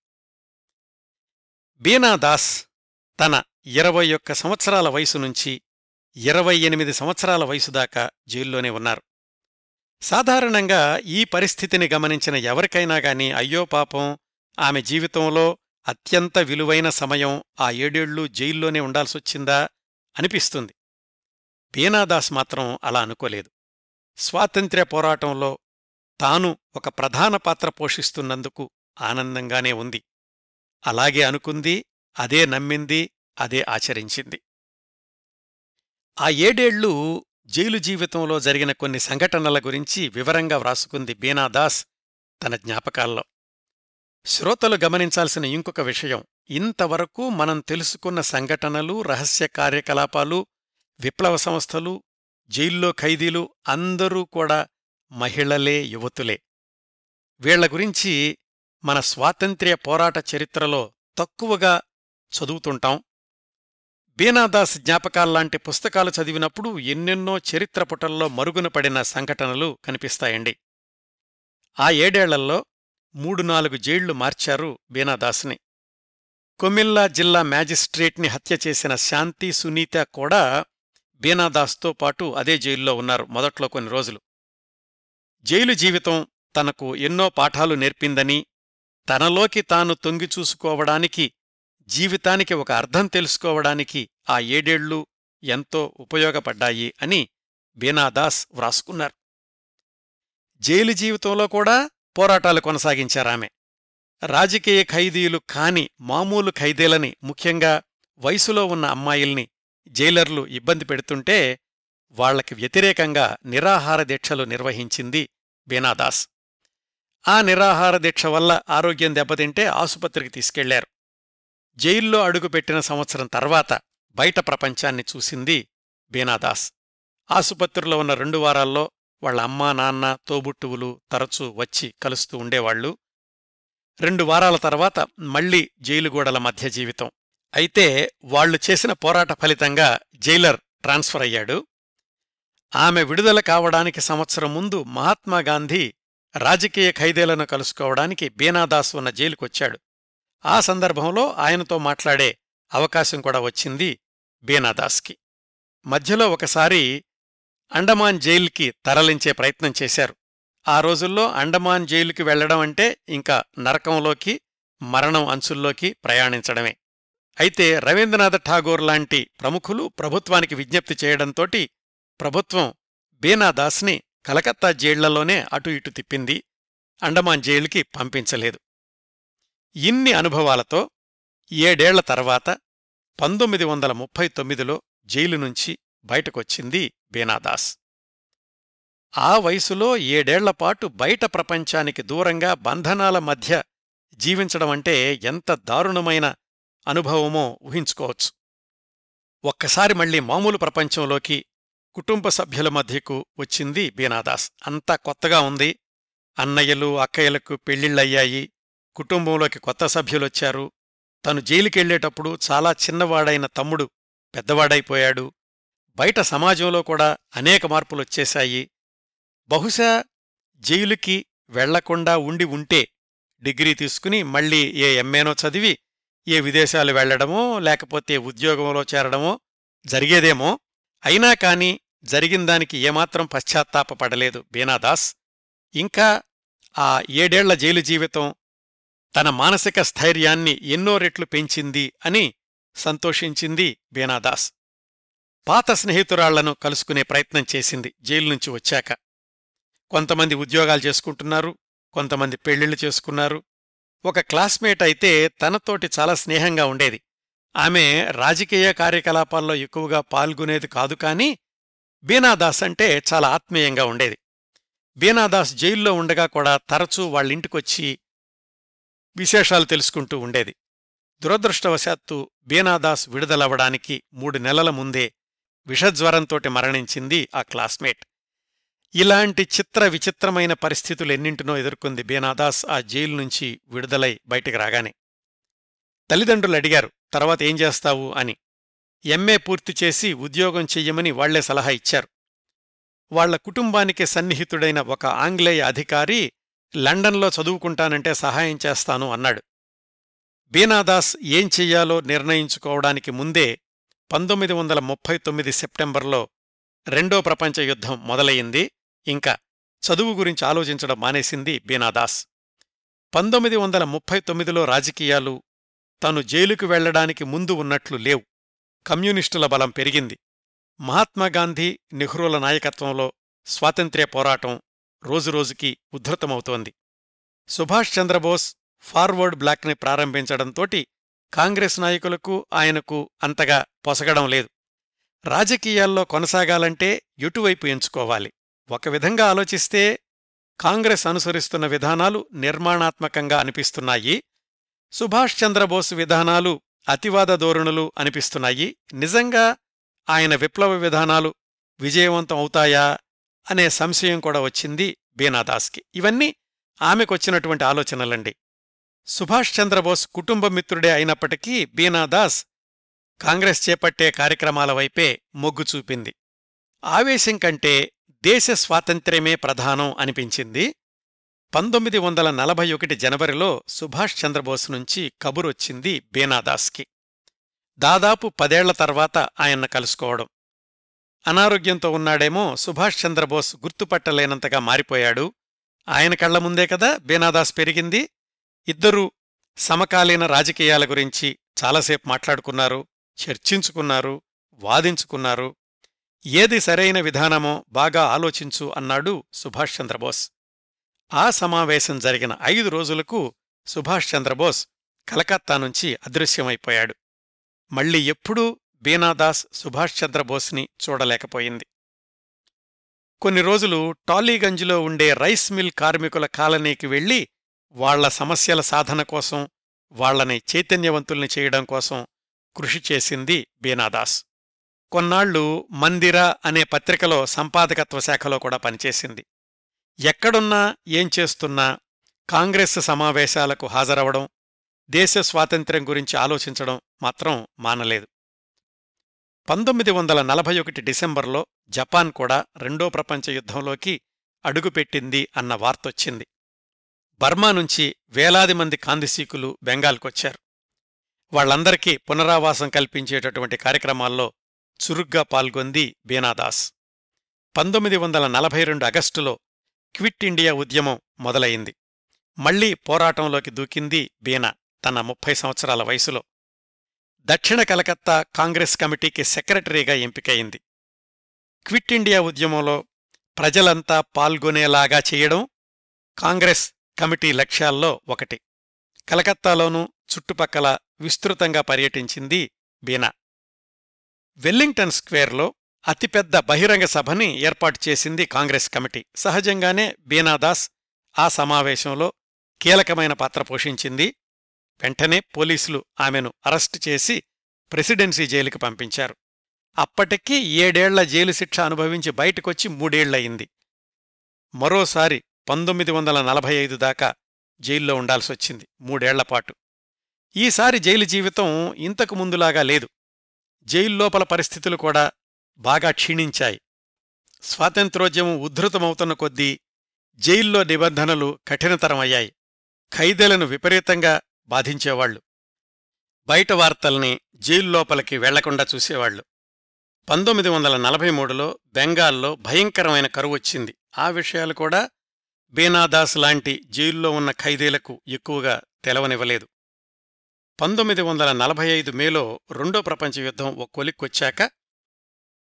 బీనాదాస్ తన ఇరవై ఒక్క సంవత్సరాల వయసు నుంచి ఇరవై ఎనిమిది సంవత్సరాల వయసు దాకా జైల్లోనే ఉన్నారు. సాధారణంగా ఈ పరిస్థితిని గమనించిన ఎవరికైనా గాని అయ్యో పాపం ఆమె జీవితంలో అత్యంత విలువైన సమయం ఆ ఏడేళ్ళు జైల్లోనే ఉండాల్సొచ్చిందా అనిపిస్తుంది. బీనాదాస్ మాత్రం అలా అనుకోలేదు. స్వాతంత్ర్య పోరాటంలో తాను ఒక ప్రధాన పాత్ర పోషిస్తున్నందుకు ఆనందంగానే ఉంది. అలాగే అనుకుంది అదే నమ్మింది అదే ఆచరించింది. ఆ ఏడేళ్ళు జైలు జీవితంలో జరిగిన కొన్ని సంఘటనల గురించి వివరంగా వ్రాసుకుంది బీనాదాస్ తన జ్ఞాపకాల్లో. శ్రోతలు గమనించాల్సిన ఇంకొక విషయం. ఇంతవరకు మనం తెలుసుకున్న సంఘటనలు రహస్య కార్యకలాపాలు విప్లవ సంస్థలు జైల్లో ఖైదీలు అందరూ కూడా మహిళలే యువతులే. వీళ్ళ గురించి మన స్వాతంత్ర్య పోరాట చరిత్రలో తక్కువగా చదువుతుంటాం. బీనాదాస్ జ్ఞాపకాల్లాంటి పుస్తకాలు చదివినప్పుడు ఎన్నెన్నో చరిత్ర పుటల్లో మరుగున పడిన సంఘటనలు కనిపిస్తాయండి. ఆ ఏడేళ్ళలో మూడు నాలుగు జైళ్ళు మార్చారు బీనాదాస్ని కొమిల్లా జిల్లా మ్యాజిస్ట్రేట్ని హత్య చేసిన శాంతి సునీత కూడా బీనాదాస్తో పాటు అదే జైల్లో ఉన్నారు మొదట్లో కొన్ని రోజులు. జైలు జీవితం తనకు ఎన్నో పాఠాలు నేర్పిందని తనలోకి తాను తొంగిచూసుకోవడానికి జీవితానికి ఒక అర్థం తెలుసుకోవడానికి ఆ ఏడేళ్ళు ఎంతో ఉపయోగపడ్డాయి అని బీనాదాస్ వ్రాసుకున్నారు. జైలు జీవితంలో కూడా పోరాటాలు కొనసాగించారామె. రాజకీయ ఖైదీలు కాని మామూలు ఖైదీలని ముఖ్యంగా వయసులో ఉన్న అమ్మాయిల్ని జైలర్లు ఇబ్బంది పెడుతుంటే వాళ్ళకి వ్యతిరేకంగా నిరాహార దీక్షలు నిర్వహించింది బీనాదాస్. ఆ నిరాహార దీక్ష వల్ల ఆరోగ్యం దెబ్బతింటే ఆసుపత్రికి తీసుకెళ్ళారు. జైల్లో అడుగుపెట్టిన సంవత్సరం తర్వాత బయట ప్రపంచాన్ని చూసింది బీనాదాస్. ఆసుపత్రిలో ఉన్న రెండు వారాల్లో వాళ్ళ అమ్మా నాన్న తోబుట్టువులు తరచూ వచ్చి కలుస్తూ ఉండేవాళ్ళు రెండు వారాల తర్వాత మళ్ళీ జైలుగోడల మధ్య జీవితం. అయితే వాళ్ళు చేసిన పోరాట ఫలితంగా జైలర్ ట్రాన్స్ఫర్ అయ్యాడు. ఆమె విడుదల కావడానికి సంవత్సరం ముందు మహాత్మాగాంధీ రాజకీయ ఖైదీలను కలుసుకోవడానికి బీనాదాస్ ఉన్న జైలుకొచ్చాడు ఆ సందర్భంలో ఆయనతో మాట్లాడే అవకాశం కూడా వచ్చింది బీనాదాస్కి. మధ్యలో ఒకసారి అండమాన్ జైలుకి తరలించే ప్రయత్నం చేశారు. ఆ రోజుల్లో అండమాన్ జైలుకి వెళ్ళడం అంటే ఇంకా నరకంలోకి మరణం అంచుల్లోకి ప్రయాణించడమే. అయితే రవీంద్రనాథ్ ఠాగూర్ లాంటి ప్రముఖులు ప్రభుత్వానికి విజ్ఞప్తి చేయడంతోటి ప్రభుత్వం బీనాదాస్ని కలకత్తా జైళ్ళలోనే అటు ఇటు తిప్పింది అండమాన్ జైలుకి పంపించలేదు. ఇన్ని అనుభవాలతో ఏడేళ్ళ తర్వాత పంతొమ్మిది వందల ముప్పై తొమ్మిదిలో జైలు నుంచి బయటకొచ్చింది బీనాదాస్. ఆ వయసులో ఏడేళ్ళపాటు బయట ప్రపంచానికి దూరంగా బంధనాల మధ్య జీవించడమంటే ఎంత దారుణమైన అనుభవమో ఊహించుకోవచ్చు. ఒక్కసారి మళ్ళీ మామూలు ప్రపంచంలోకి కుటుంబ సభ్యుల మధ్యకు వచ్చింది బీనాదాస్. అంతా కొత్తగా ఉంది. అన్నయ్యలు అక్కయ్యలకు పెళ్ళిళ్ళయ్యాయి కుటుంబంలోకి కొత్త సభ్యులొచ్చారు. తను జైలుకెళ్ళేటప్పుడు చాలా చిన్నవాడైన తమ్ముడు పెద్దవాడైపోయాడు. బయట సమాజంలో కూడా అనేక మార్పులొచ్చేశాయి. బహుశా జైలుకి వెళ్ళకుండా ఉండి ఉంటే డిగ్రీ తీసుకుని మళ్ళీ ఏ ఎంఏనో చదివి ఏ విదేశాలు వెళ్ళడమో లేకపోతే ఉద్యోగంలో చేరడమో జరిగేదేమో అయినా కాని జరిగిందానికి ఏమాత్రం పశ్చాత్తాపపడలేదు బీనాదాస్. ఇంకా ఆ ఏడేళ్ళ జైలు జీవితం తన మానసిక స్థైర్యాన్ని ఎన్నో రెట్లు పెంచింది అని సంతోషించింది బీనాదాస్. పాత స్నేహితురాళ్ళను కలుసుకునే ప్రయత్నం చేసింది జైలు నుంచి వచ్చాక. కొంతమంది ఉద్యోగాలు చేసుకుంటున్నారు కొంతమంది పెళ్ళిళ్ళు చేసుకున్నారు. ఒక క్లాస్మేట్ అయితే తనతోటి చాలా స్నేహంగా ఉండేది. ఆమె రాజకీయ కార్యకలాపాల్లో ఎక్కువగా పాల్గొనేది కాదు కాని బీనాదాస్ అంటే చాలా ఆత్మీయంగా ఉండేది. బీనాదాస్ జైల్లో ఉండగా కూడా తరచూ వాళ్ళింటికొచ్చి విశేషాలు తెలుసుకుంటూ ఉండేది. దురదృష్టవశాత్తు బీనాదాస్ విడుదలవ్వడానికి మూడు నెలల ముందే విషజ్వరంతోటి మరణించింది ఆ క్లాస్మేట్. ఇలాంటి చిత్ర విచిత్రమైన పరిస్థితులెన్నింటినో ఎదుర్కొంది బీనాదాస్ ఆ జైలు నుంచి విడుదలై బయటికి రాగానే. తల్లిదండ్రులు అడిగారు తర్వాత ఏం చేస్తావు? అని. ఎంఏ పూర్తి చేసి ఉద్యోగం చెయ్యమని వాళ్ళే సలహా ఇచ్చారు. వాళ్ళ కుటుంబానికి సన్నిహితుడైన ఒక ఆంగ్లేయ అధికారి లండన్లో చదువుకుంటానంటే సహాయం చేస్తాను అన్నాడు. బీనాదాస్ ఏం చెయ్యాలో నిర్ణయించుకోవడానికి ముందే పంతొమ్మిది వందల ముప్పై తొమ్మిది సెప్టెంబర్లో రెండో ప్రపంచ యుద్ధం మొదలయింది ఇంకా చదువు గురించి ఆలోచించడం మానేసింది బీనాదాస్. పంతొమ్మిది వందల ముప్పై తొమ్మిదిలో రాజకీయాలు తను జైలుకు వెళ్ళడానికి ముందు ఉన్నట్లు లేవు. కమ్యూనిస్టుల బలం పెరిగింది. మహాత్మాగాంధీ నెహ్రూల నాయకత్వంలో స్వాతంత్ర్య పోరాటం రోజురోజుకీ ఉద్ధృతమవుతోంది సుభాష్ చంద్రబోస్ ఫార్వర్డ్ బ్లాక్ని ప్రారంభించడంతోటి కాంగ్రెస్ నాయకులకు ఆయనకు అంతగా పొసగడం లేదు. రాజకీయాల్లో కొనసాగాలంటే ఎటువైపు ఎంచుకోవాలి? ఒక విధంగా ఆలోచిస్తే కాంగ్రెస్ అనుసరిస్తున్న విధానాలు నిర్మాణాత్మకంగా అనిపిస్తున్నాయి. సుభాష్ చంద్రబోస్ విధానాలు అతివాద ధోరణులు అనిపిస్తున్నాయి. నిజంగా ఆయన విప్లవ విధానాలు విజయవంతం అవుతాయా అనే సంశయం కూడా వచ్చింది బీనాదాస్కి. ఇవన్నీ ఆమెకొచ్చినటువంటి ఆలోచనలండి. సుభాష్ చంద్రబోస్ కుటుంబ మిత్రుడే అయినప్పటికీ బీనాదాస్ కాంగ్రెస్ చేపట్టే కార్యక్రమాల వైపే మొగ్గు చూపింది. ఆవేశం కంటే దేశ స్వాతంత్ర్యమే ప్రధానం అనిపించింది. పంతొమ్మిది వందల నలభై ఒకటి జనవరిలో సుభాష్ చంద్రబోస్ నుంచి కబురొచ్చింది బీనాదాస్కి. దాదాపు పదేళ్ళ తర్వాత ఆయన్ను కలుసుకోవడం. అనారోగ్యంతో ఉన్నాడేమో సుభాష్ చంద్రబోస్ గుర్తుపట్టలేనంతగా మారిపోయాడు. ఆయన కళ్ళ ముందే కదా బీనాదాస్ పెరిగింది. ఇద్దరూ సమకాలీన రాజకీయాల గురించి చాలాసేపు మాట్లాడుకున్నారు చర్చించుకున్నారు వాదించుకున్నారు. ఏది సరైన విధానమో బాగా ఆలోచించు అన్నాడు సుభాష్ చంద్రబోస్. ఆ సమావేశం జరిగిన ఐదు రోజులకు సుభాష్ చంద్రబోస్ కలకత్తా నుంచి అదృశ్యమైపోయాడు. మళ్ళీ ఎప్పుడూ బీనాదాస్ సుభాష్ చంద్రబోస్ని చూడలేకపోయింది. కొన్ని రోజులు టాలీగంజ్లో ఉండే రైస్ మిల్ కార్మికుల కాలనీకి వెళ్ళి వాళ్ళ సమస్యల సాధన కోసం వాళ్ళని చైతన్యవంతుల్ని చేయడం కోసం కృషి చేసింది బీనాదాస్. కొన్నాళ్ళు మందిర అనే పత్రికలో సంపాదకత్వ శాఖలో కూడా పనిచేసింది. ఎక్కడున్నా ఏం చేస్తున్నా కాంగ్రెస్ సమావేశాలకు హాజరవడం దేశ స్వాతంత్ర్యం గురించి ఆలోచించడం మాత్రం మానలేదు. పంతొమ్మిది వందల నలభై ఒకటి డిసెంబర్లో జపాన్ కూడా రెండో ప్రపంచ యుద్ధంలోకి అడుగుపెట్టింది అన్న వార్తొచ్చింది. బర్మా నుంచి వేలాది మంది కాందిశీకులు బెంగాల్కొచ్చారు. వాళ్ళందరికీ పునరావాసం కల్పించేటటువంటి కార్యక్రమాల్లో చురుగ్గా పాల్గొంది బీనాదాస్. పంతొమ్మిది వందల నలభై రెండు అగస్టులో క్విట్ ఇండియా ఉద్యమం మొదలయింది మళ్ళీ పోరాటంలోకి దూకింది బీనా తన ముప్పై సంవత్సరాల వయసులో. దక్షిణ కలకత్తా కాంగ్రెస్ కమిటీకి సెక్రటరీగా ఎంపికయింది క్విట్ ఇండియా ఉద్యమంలో ప్రజలంతా పాల్గొనేలాగా చేయడం కాంగ్రెస్ కమిటీ లక్ష్యాల్లో ఒకటి. కలకత్తాలోనూ చుట్టుపక్కల విస్తృతంగా పర్యటించింది బీనా. వెల్లింగ్టన్ స్క్వేర్లో అతిపెద్ద బహిరంగ సభని ఏర్పాటు చేసింది కాంగ్రెస్ కమిటీ. సహజంగానే బీనాదాస్ ఆ సమావేశంలో కీలకమైన పాత్ర పోషించింది. వెంటనే పోలీసులు ఆమెను అరెస్టు చేసి ప్రెసిడెన్సీ జైలుకి పంపించారు. అప్పటికీ ఏడేళ్ళ జైలు శిక్ష అనుభవించి బయటకొచ్చి మూడేళ్ళయింది. మరోసారి పంతొమ్మిది వందల నలభై ఐదు దాకా జైల్లో ఉండాల్సొచ్చింది మూడేళ్ళపాటు ఈసారి జైలు జీవితం ఇంతకు ముందులాగా లేదు. జైల్లోపల పరిస్థితులు కూడా బాగా క్షీణించాయి. స్వాతంత్రోద్యమం ఉద్ధృతమవుతున్న కొద్దీ జైల్లో నిబంధనలు కఠినతరమయ్యాయి. ఖైదీలను విపరీతంగా బాధించేవాళ్ళు బయట వార్తల్ని జైల్లోపలికి వెళ్ళకుండా చూసేవాళ్ళు పంతొమ్మిది వందల నలభై మూడులో బెంగాల్లో భయంకరమైన కరువొచ్చింది. ఆ విషయాలు కూడా బీనాదాస్ లాంటి జైల్లో ఉన్న ఖైదీలకు ఎక్కువగా తెలవనివ్వలేదు. పంతొమ్మిది వందల నలభై ఐదు మేలో రెండో ప్రపంచ యుద్ధం ఓ కొలిక్కొచ్చాక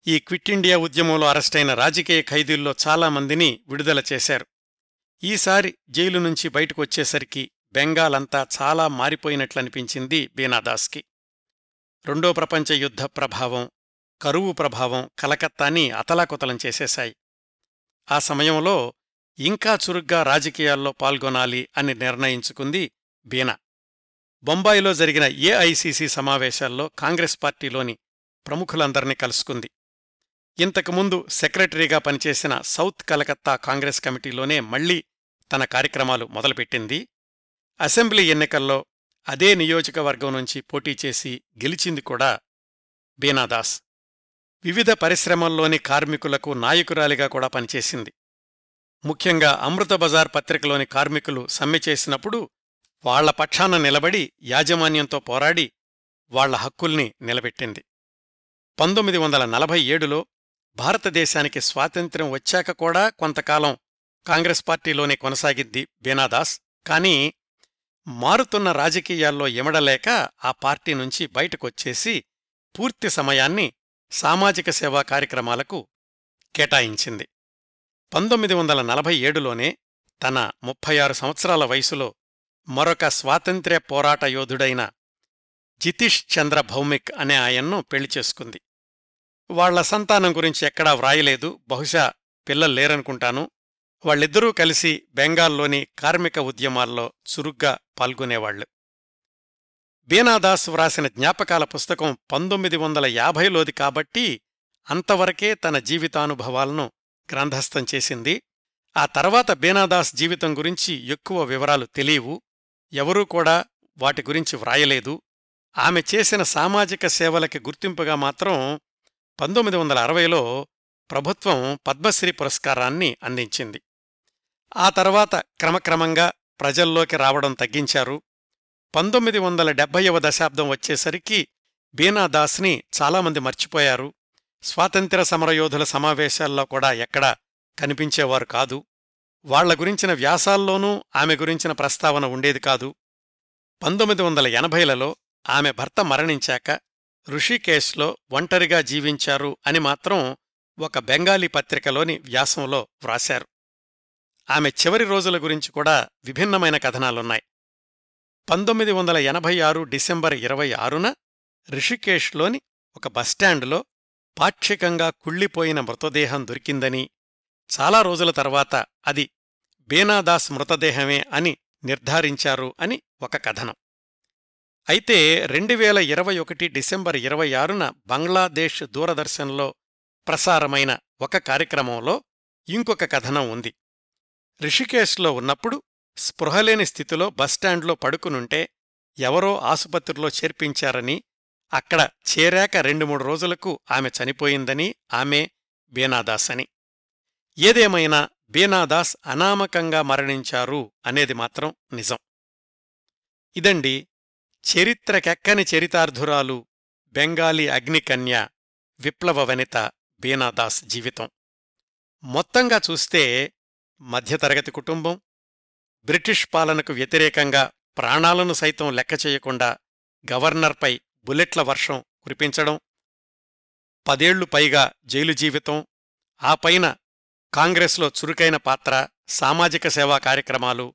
ఈ క్విట్ ఇండియా ఉద్యమంలో అరెస్టైన రాజకీయ ఖైదీల్లో చాలామందిని విడుదల చేశారు. ఈసారి జైలు నుంచి బయటకొచ్చేసరికి బెంగాల్ అంతా చాలా మారిపోయినట్లనిపించింది బీనాదాస్కి. రెండో ప్రపంచ యుద్ధ ప్రభావం కరువు ప్రభావం కలకత్తాని అతలాకుతలం చేసేశాయి. ఆ సమయంలో ఇంకా చురుగ్గా రాజకీయాల్లో పాల్గొనాలి అని నిర్ణయించుకుంది బీనా. బొంబాయిలో జరిగిన ఏఐసిసి సమావేశాల్లో కాంగ్రెస్ పార్టీలోని ప్రముఖులందర్నీ కలుసుకుంది. ఇంతకుముందు సెక్రటరీగా పనిచేసిన సౌత్ కలకత్తా కాంగ్రెస్ కమిటీలోనే మళ్ళీ తన కార్యక్రమాలు మొదలుపెట్టింది. అసెంబ్లీ ఎన్నికల్లో అదే నియోజకవర్గం నుంచి పోటీ చేసి గెలిచింది కూడా బీనాదాస్ వివిధ పరిశ్రమల్లోని కార్మికులకు నాయకురాలిగా కూడా పనిచేసింది. ముఖ్యంగా అమృత బజార్ పత్రికలోని కార్మికులు సమ్మె చేసినప్పుడు వాళ్ళ పక్షాన నిలబడి యాజమాన్యంతో పోరాడి వాళ్ళ హక్కుల్ని నిలబెట్టింది. పంతొమ్మిది వందల నలభై ఏడులో భారతదేశానికి స్వాతంత్ర్యం వచ్చాక కూడా కొంతకాలం కాంగ్రెస్ పార్టీలోనే కొనసాగింది బీనాదాస్. కానీ మారుతున్న రాజకీయాల్లో ఎమడలేక ఆ పార్టీ నుంచి బయటకొచ్చేసి పూర్తి సమయాన్ని సామాజిక సేవా కార్యక్రమాలకు కేటాయించింది. పంతొమ్మిది వందల నలభై ఏడులోనే తన ముప్పై ఆరు సంవత్సరాల వయసులో మరొక స్వాతంత్ర్య పోరాట యోధుడైన జితీష్ చంద్ర భౌమిక్ అనే ఆయన్ను పెళ్ళి చేసుకుంది. వాళ్ళ సంతానం గురించి ఎక్కడా వ్రాయలేదు బహుశా పిల్లలు లేరనుకుంటాను. వాళ్ళిద్దరూ కలిసి బెంగాల్లోని కార్మిక ఉద్యమాల్లో చురుగ్గా పాల్గొనేవాళ్ళు బీనాదాస్ వ్రాసిన జ్ఞాపకాల పుస్తకం పంతొమ్మిది వందల యాభైలోది కాబట్టి అంతవరకే తన జీవితానుభవాలను గ్రంథస్థం చేసింది. ఆ తర్వాత బీనాదాస్ జీవితం గురించి ఎక్కువ వివరాలు తెలియవు. ఎవరూ కూడా వాటి గురించి వ్రాయలేదు. ఆమె చేసిన సామాజిక సేవలకి గుర్తింపుగా మాత్రం పంతొమ్మిది వందల అరవైలో ప్రభుత్వం పద్మశ్రీ పురస్కారాన్ని అందించింది. ఆ తర్వాత క్రమక్రమంగా ప్రజల్లోకి రావడం తగ్గించారు. పంతొమ్మిది వందల డెబ్భైవ దశాబ్దం వచ్చేసరికి బీనాదాస్ని చాలామంది మర్చిపోయారు. స్వాతంత్ర సమరయోధుల సమావేశాల్లో కూడా ఎక్కడా కనిపించేవారు కాదు. వాళ్ళ గురించిన వ్యాసాల్లోనూ ఆమె గురించిన ప్రస్తావన ఉండేది కాదు. పంతొమ్మిది వందల ఎనభైలలో ఆమె భర్త మరణించాక ఋషికేశ్లో ఒంటరిగా జీవించారు అని మాత్రం ఒక బెంగాలీ పత్రికలోని వ్యాసంలో వ్రాశారు. ఆమె చివరి రోజుల గురించి కూడా విభిన్నమైన కథనాలున్నాయి. పంతొమ్మిది వందల ఎనభై ఆరు డిసెంబర్ ఇరవై ఆరున రిషికేష్లోని ఒక బస్టాండులో పాక్షికంగా కుళ్ళిపోయిన మృతదేహం దొరికిందని చాలా రోజుల తర్వాత అది బేనాదాస్ మృతదేహమే అని నిర్ధారించారు అని ఒక కథనం. అయితే రెండువేల ఇరవై ఒకటి డిసెంబర్ ఇరవై ఆరున బంగ్లాదేశ్ దూరదర్శన్లో ప్రసారమైన ఒక కార్యక్రమంలో ఇంకొక కథనం ఉంది. రిషికేశ్లో ఉన్నప్పుడు స్పృహలేని స్థితిలో బస్టాండ్లో పడుకునుంటే ఎవరో ఆసుపత్రిలో చేర్పించారని అక్కడ చేరాక రెండు మూడు రోజులకు ఆమె చనిపోయిందని ఆమె బీనాదాస్ అని ఏదేమైనా బీనాదాస్ అనామకంగా మరణించారు అనేది మాత్రం నిజం. ఇదండి చరిత్రకెక్కని చరితార్థురాలు బెంగాలీ అగ్నికన్య విప్లవ వనిత బీనాదాస్ జీవితం. మొత్తంగా చూస్తే మధ్యతరగతి కుటుంబం బ్రిటిష్ పాలనకు వ్యతిరేకంగా ప్రాణాలను సైతం లెక్క చేయకుండా గవర్నర్పై బుల్లెట్ల వర్షం కురిపించడం పదేళ్ళు పైగా జైలు జీవితం ఆ పైన కాంగ్రెస్లో చురుకైన పాత్ర సామాజిక సేవా కార్యక్రమాలు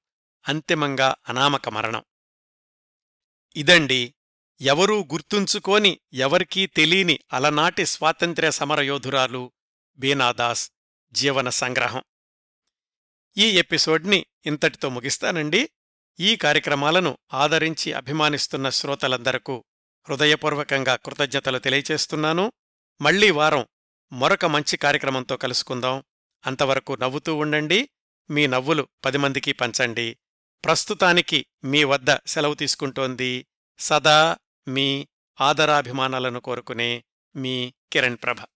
అంతిమంగా అనామక మరణం. ఇదండి ఎవరూ గుర్తుంచుకోని ఎవరికీ తెలీని అలనాటి స్వాతంత్ర్య సమరయోధురాలు బీనాదాస్ జీవన సంగ్రహం. ఈ ఎపిసోడ్ని ఇంతటితో ముగిస్తానండి. ఈ కార్యక్రమాలను ఆదరించి అభిమానిస్తున్న శ్రోతలందరకు హృదయపూర్వకంగా కృతజ్ఞతలు తెలియచేస్తున్నాను. మళ్ళీ వారం మరొక మంచి కార్యక్రమంతో కలుసుకుందాం. అంతవరకు నవ్వుతూ ఉండండి. మీ నవ్వులు పది మందికి పంచండి. ప్రస్తుతానికి మీ వద్ద సెలవు తీసుకుంటోంది సదా మీ ఆదరాభిమానాలను కోరుకునే మీ కిరణ్ ప్రభ.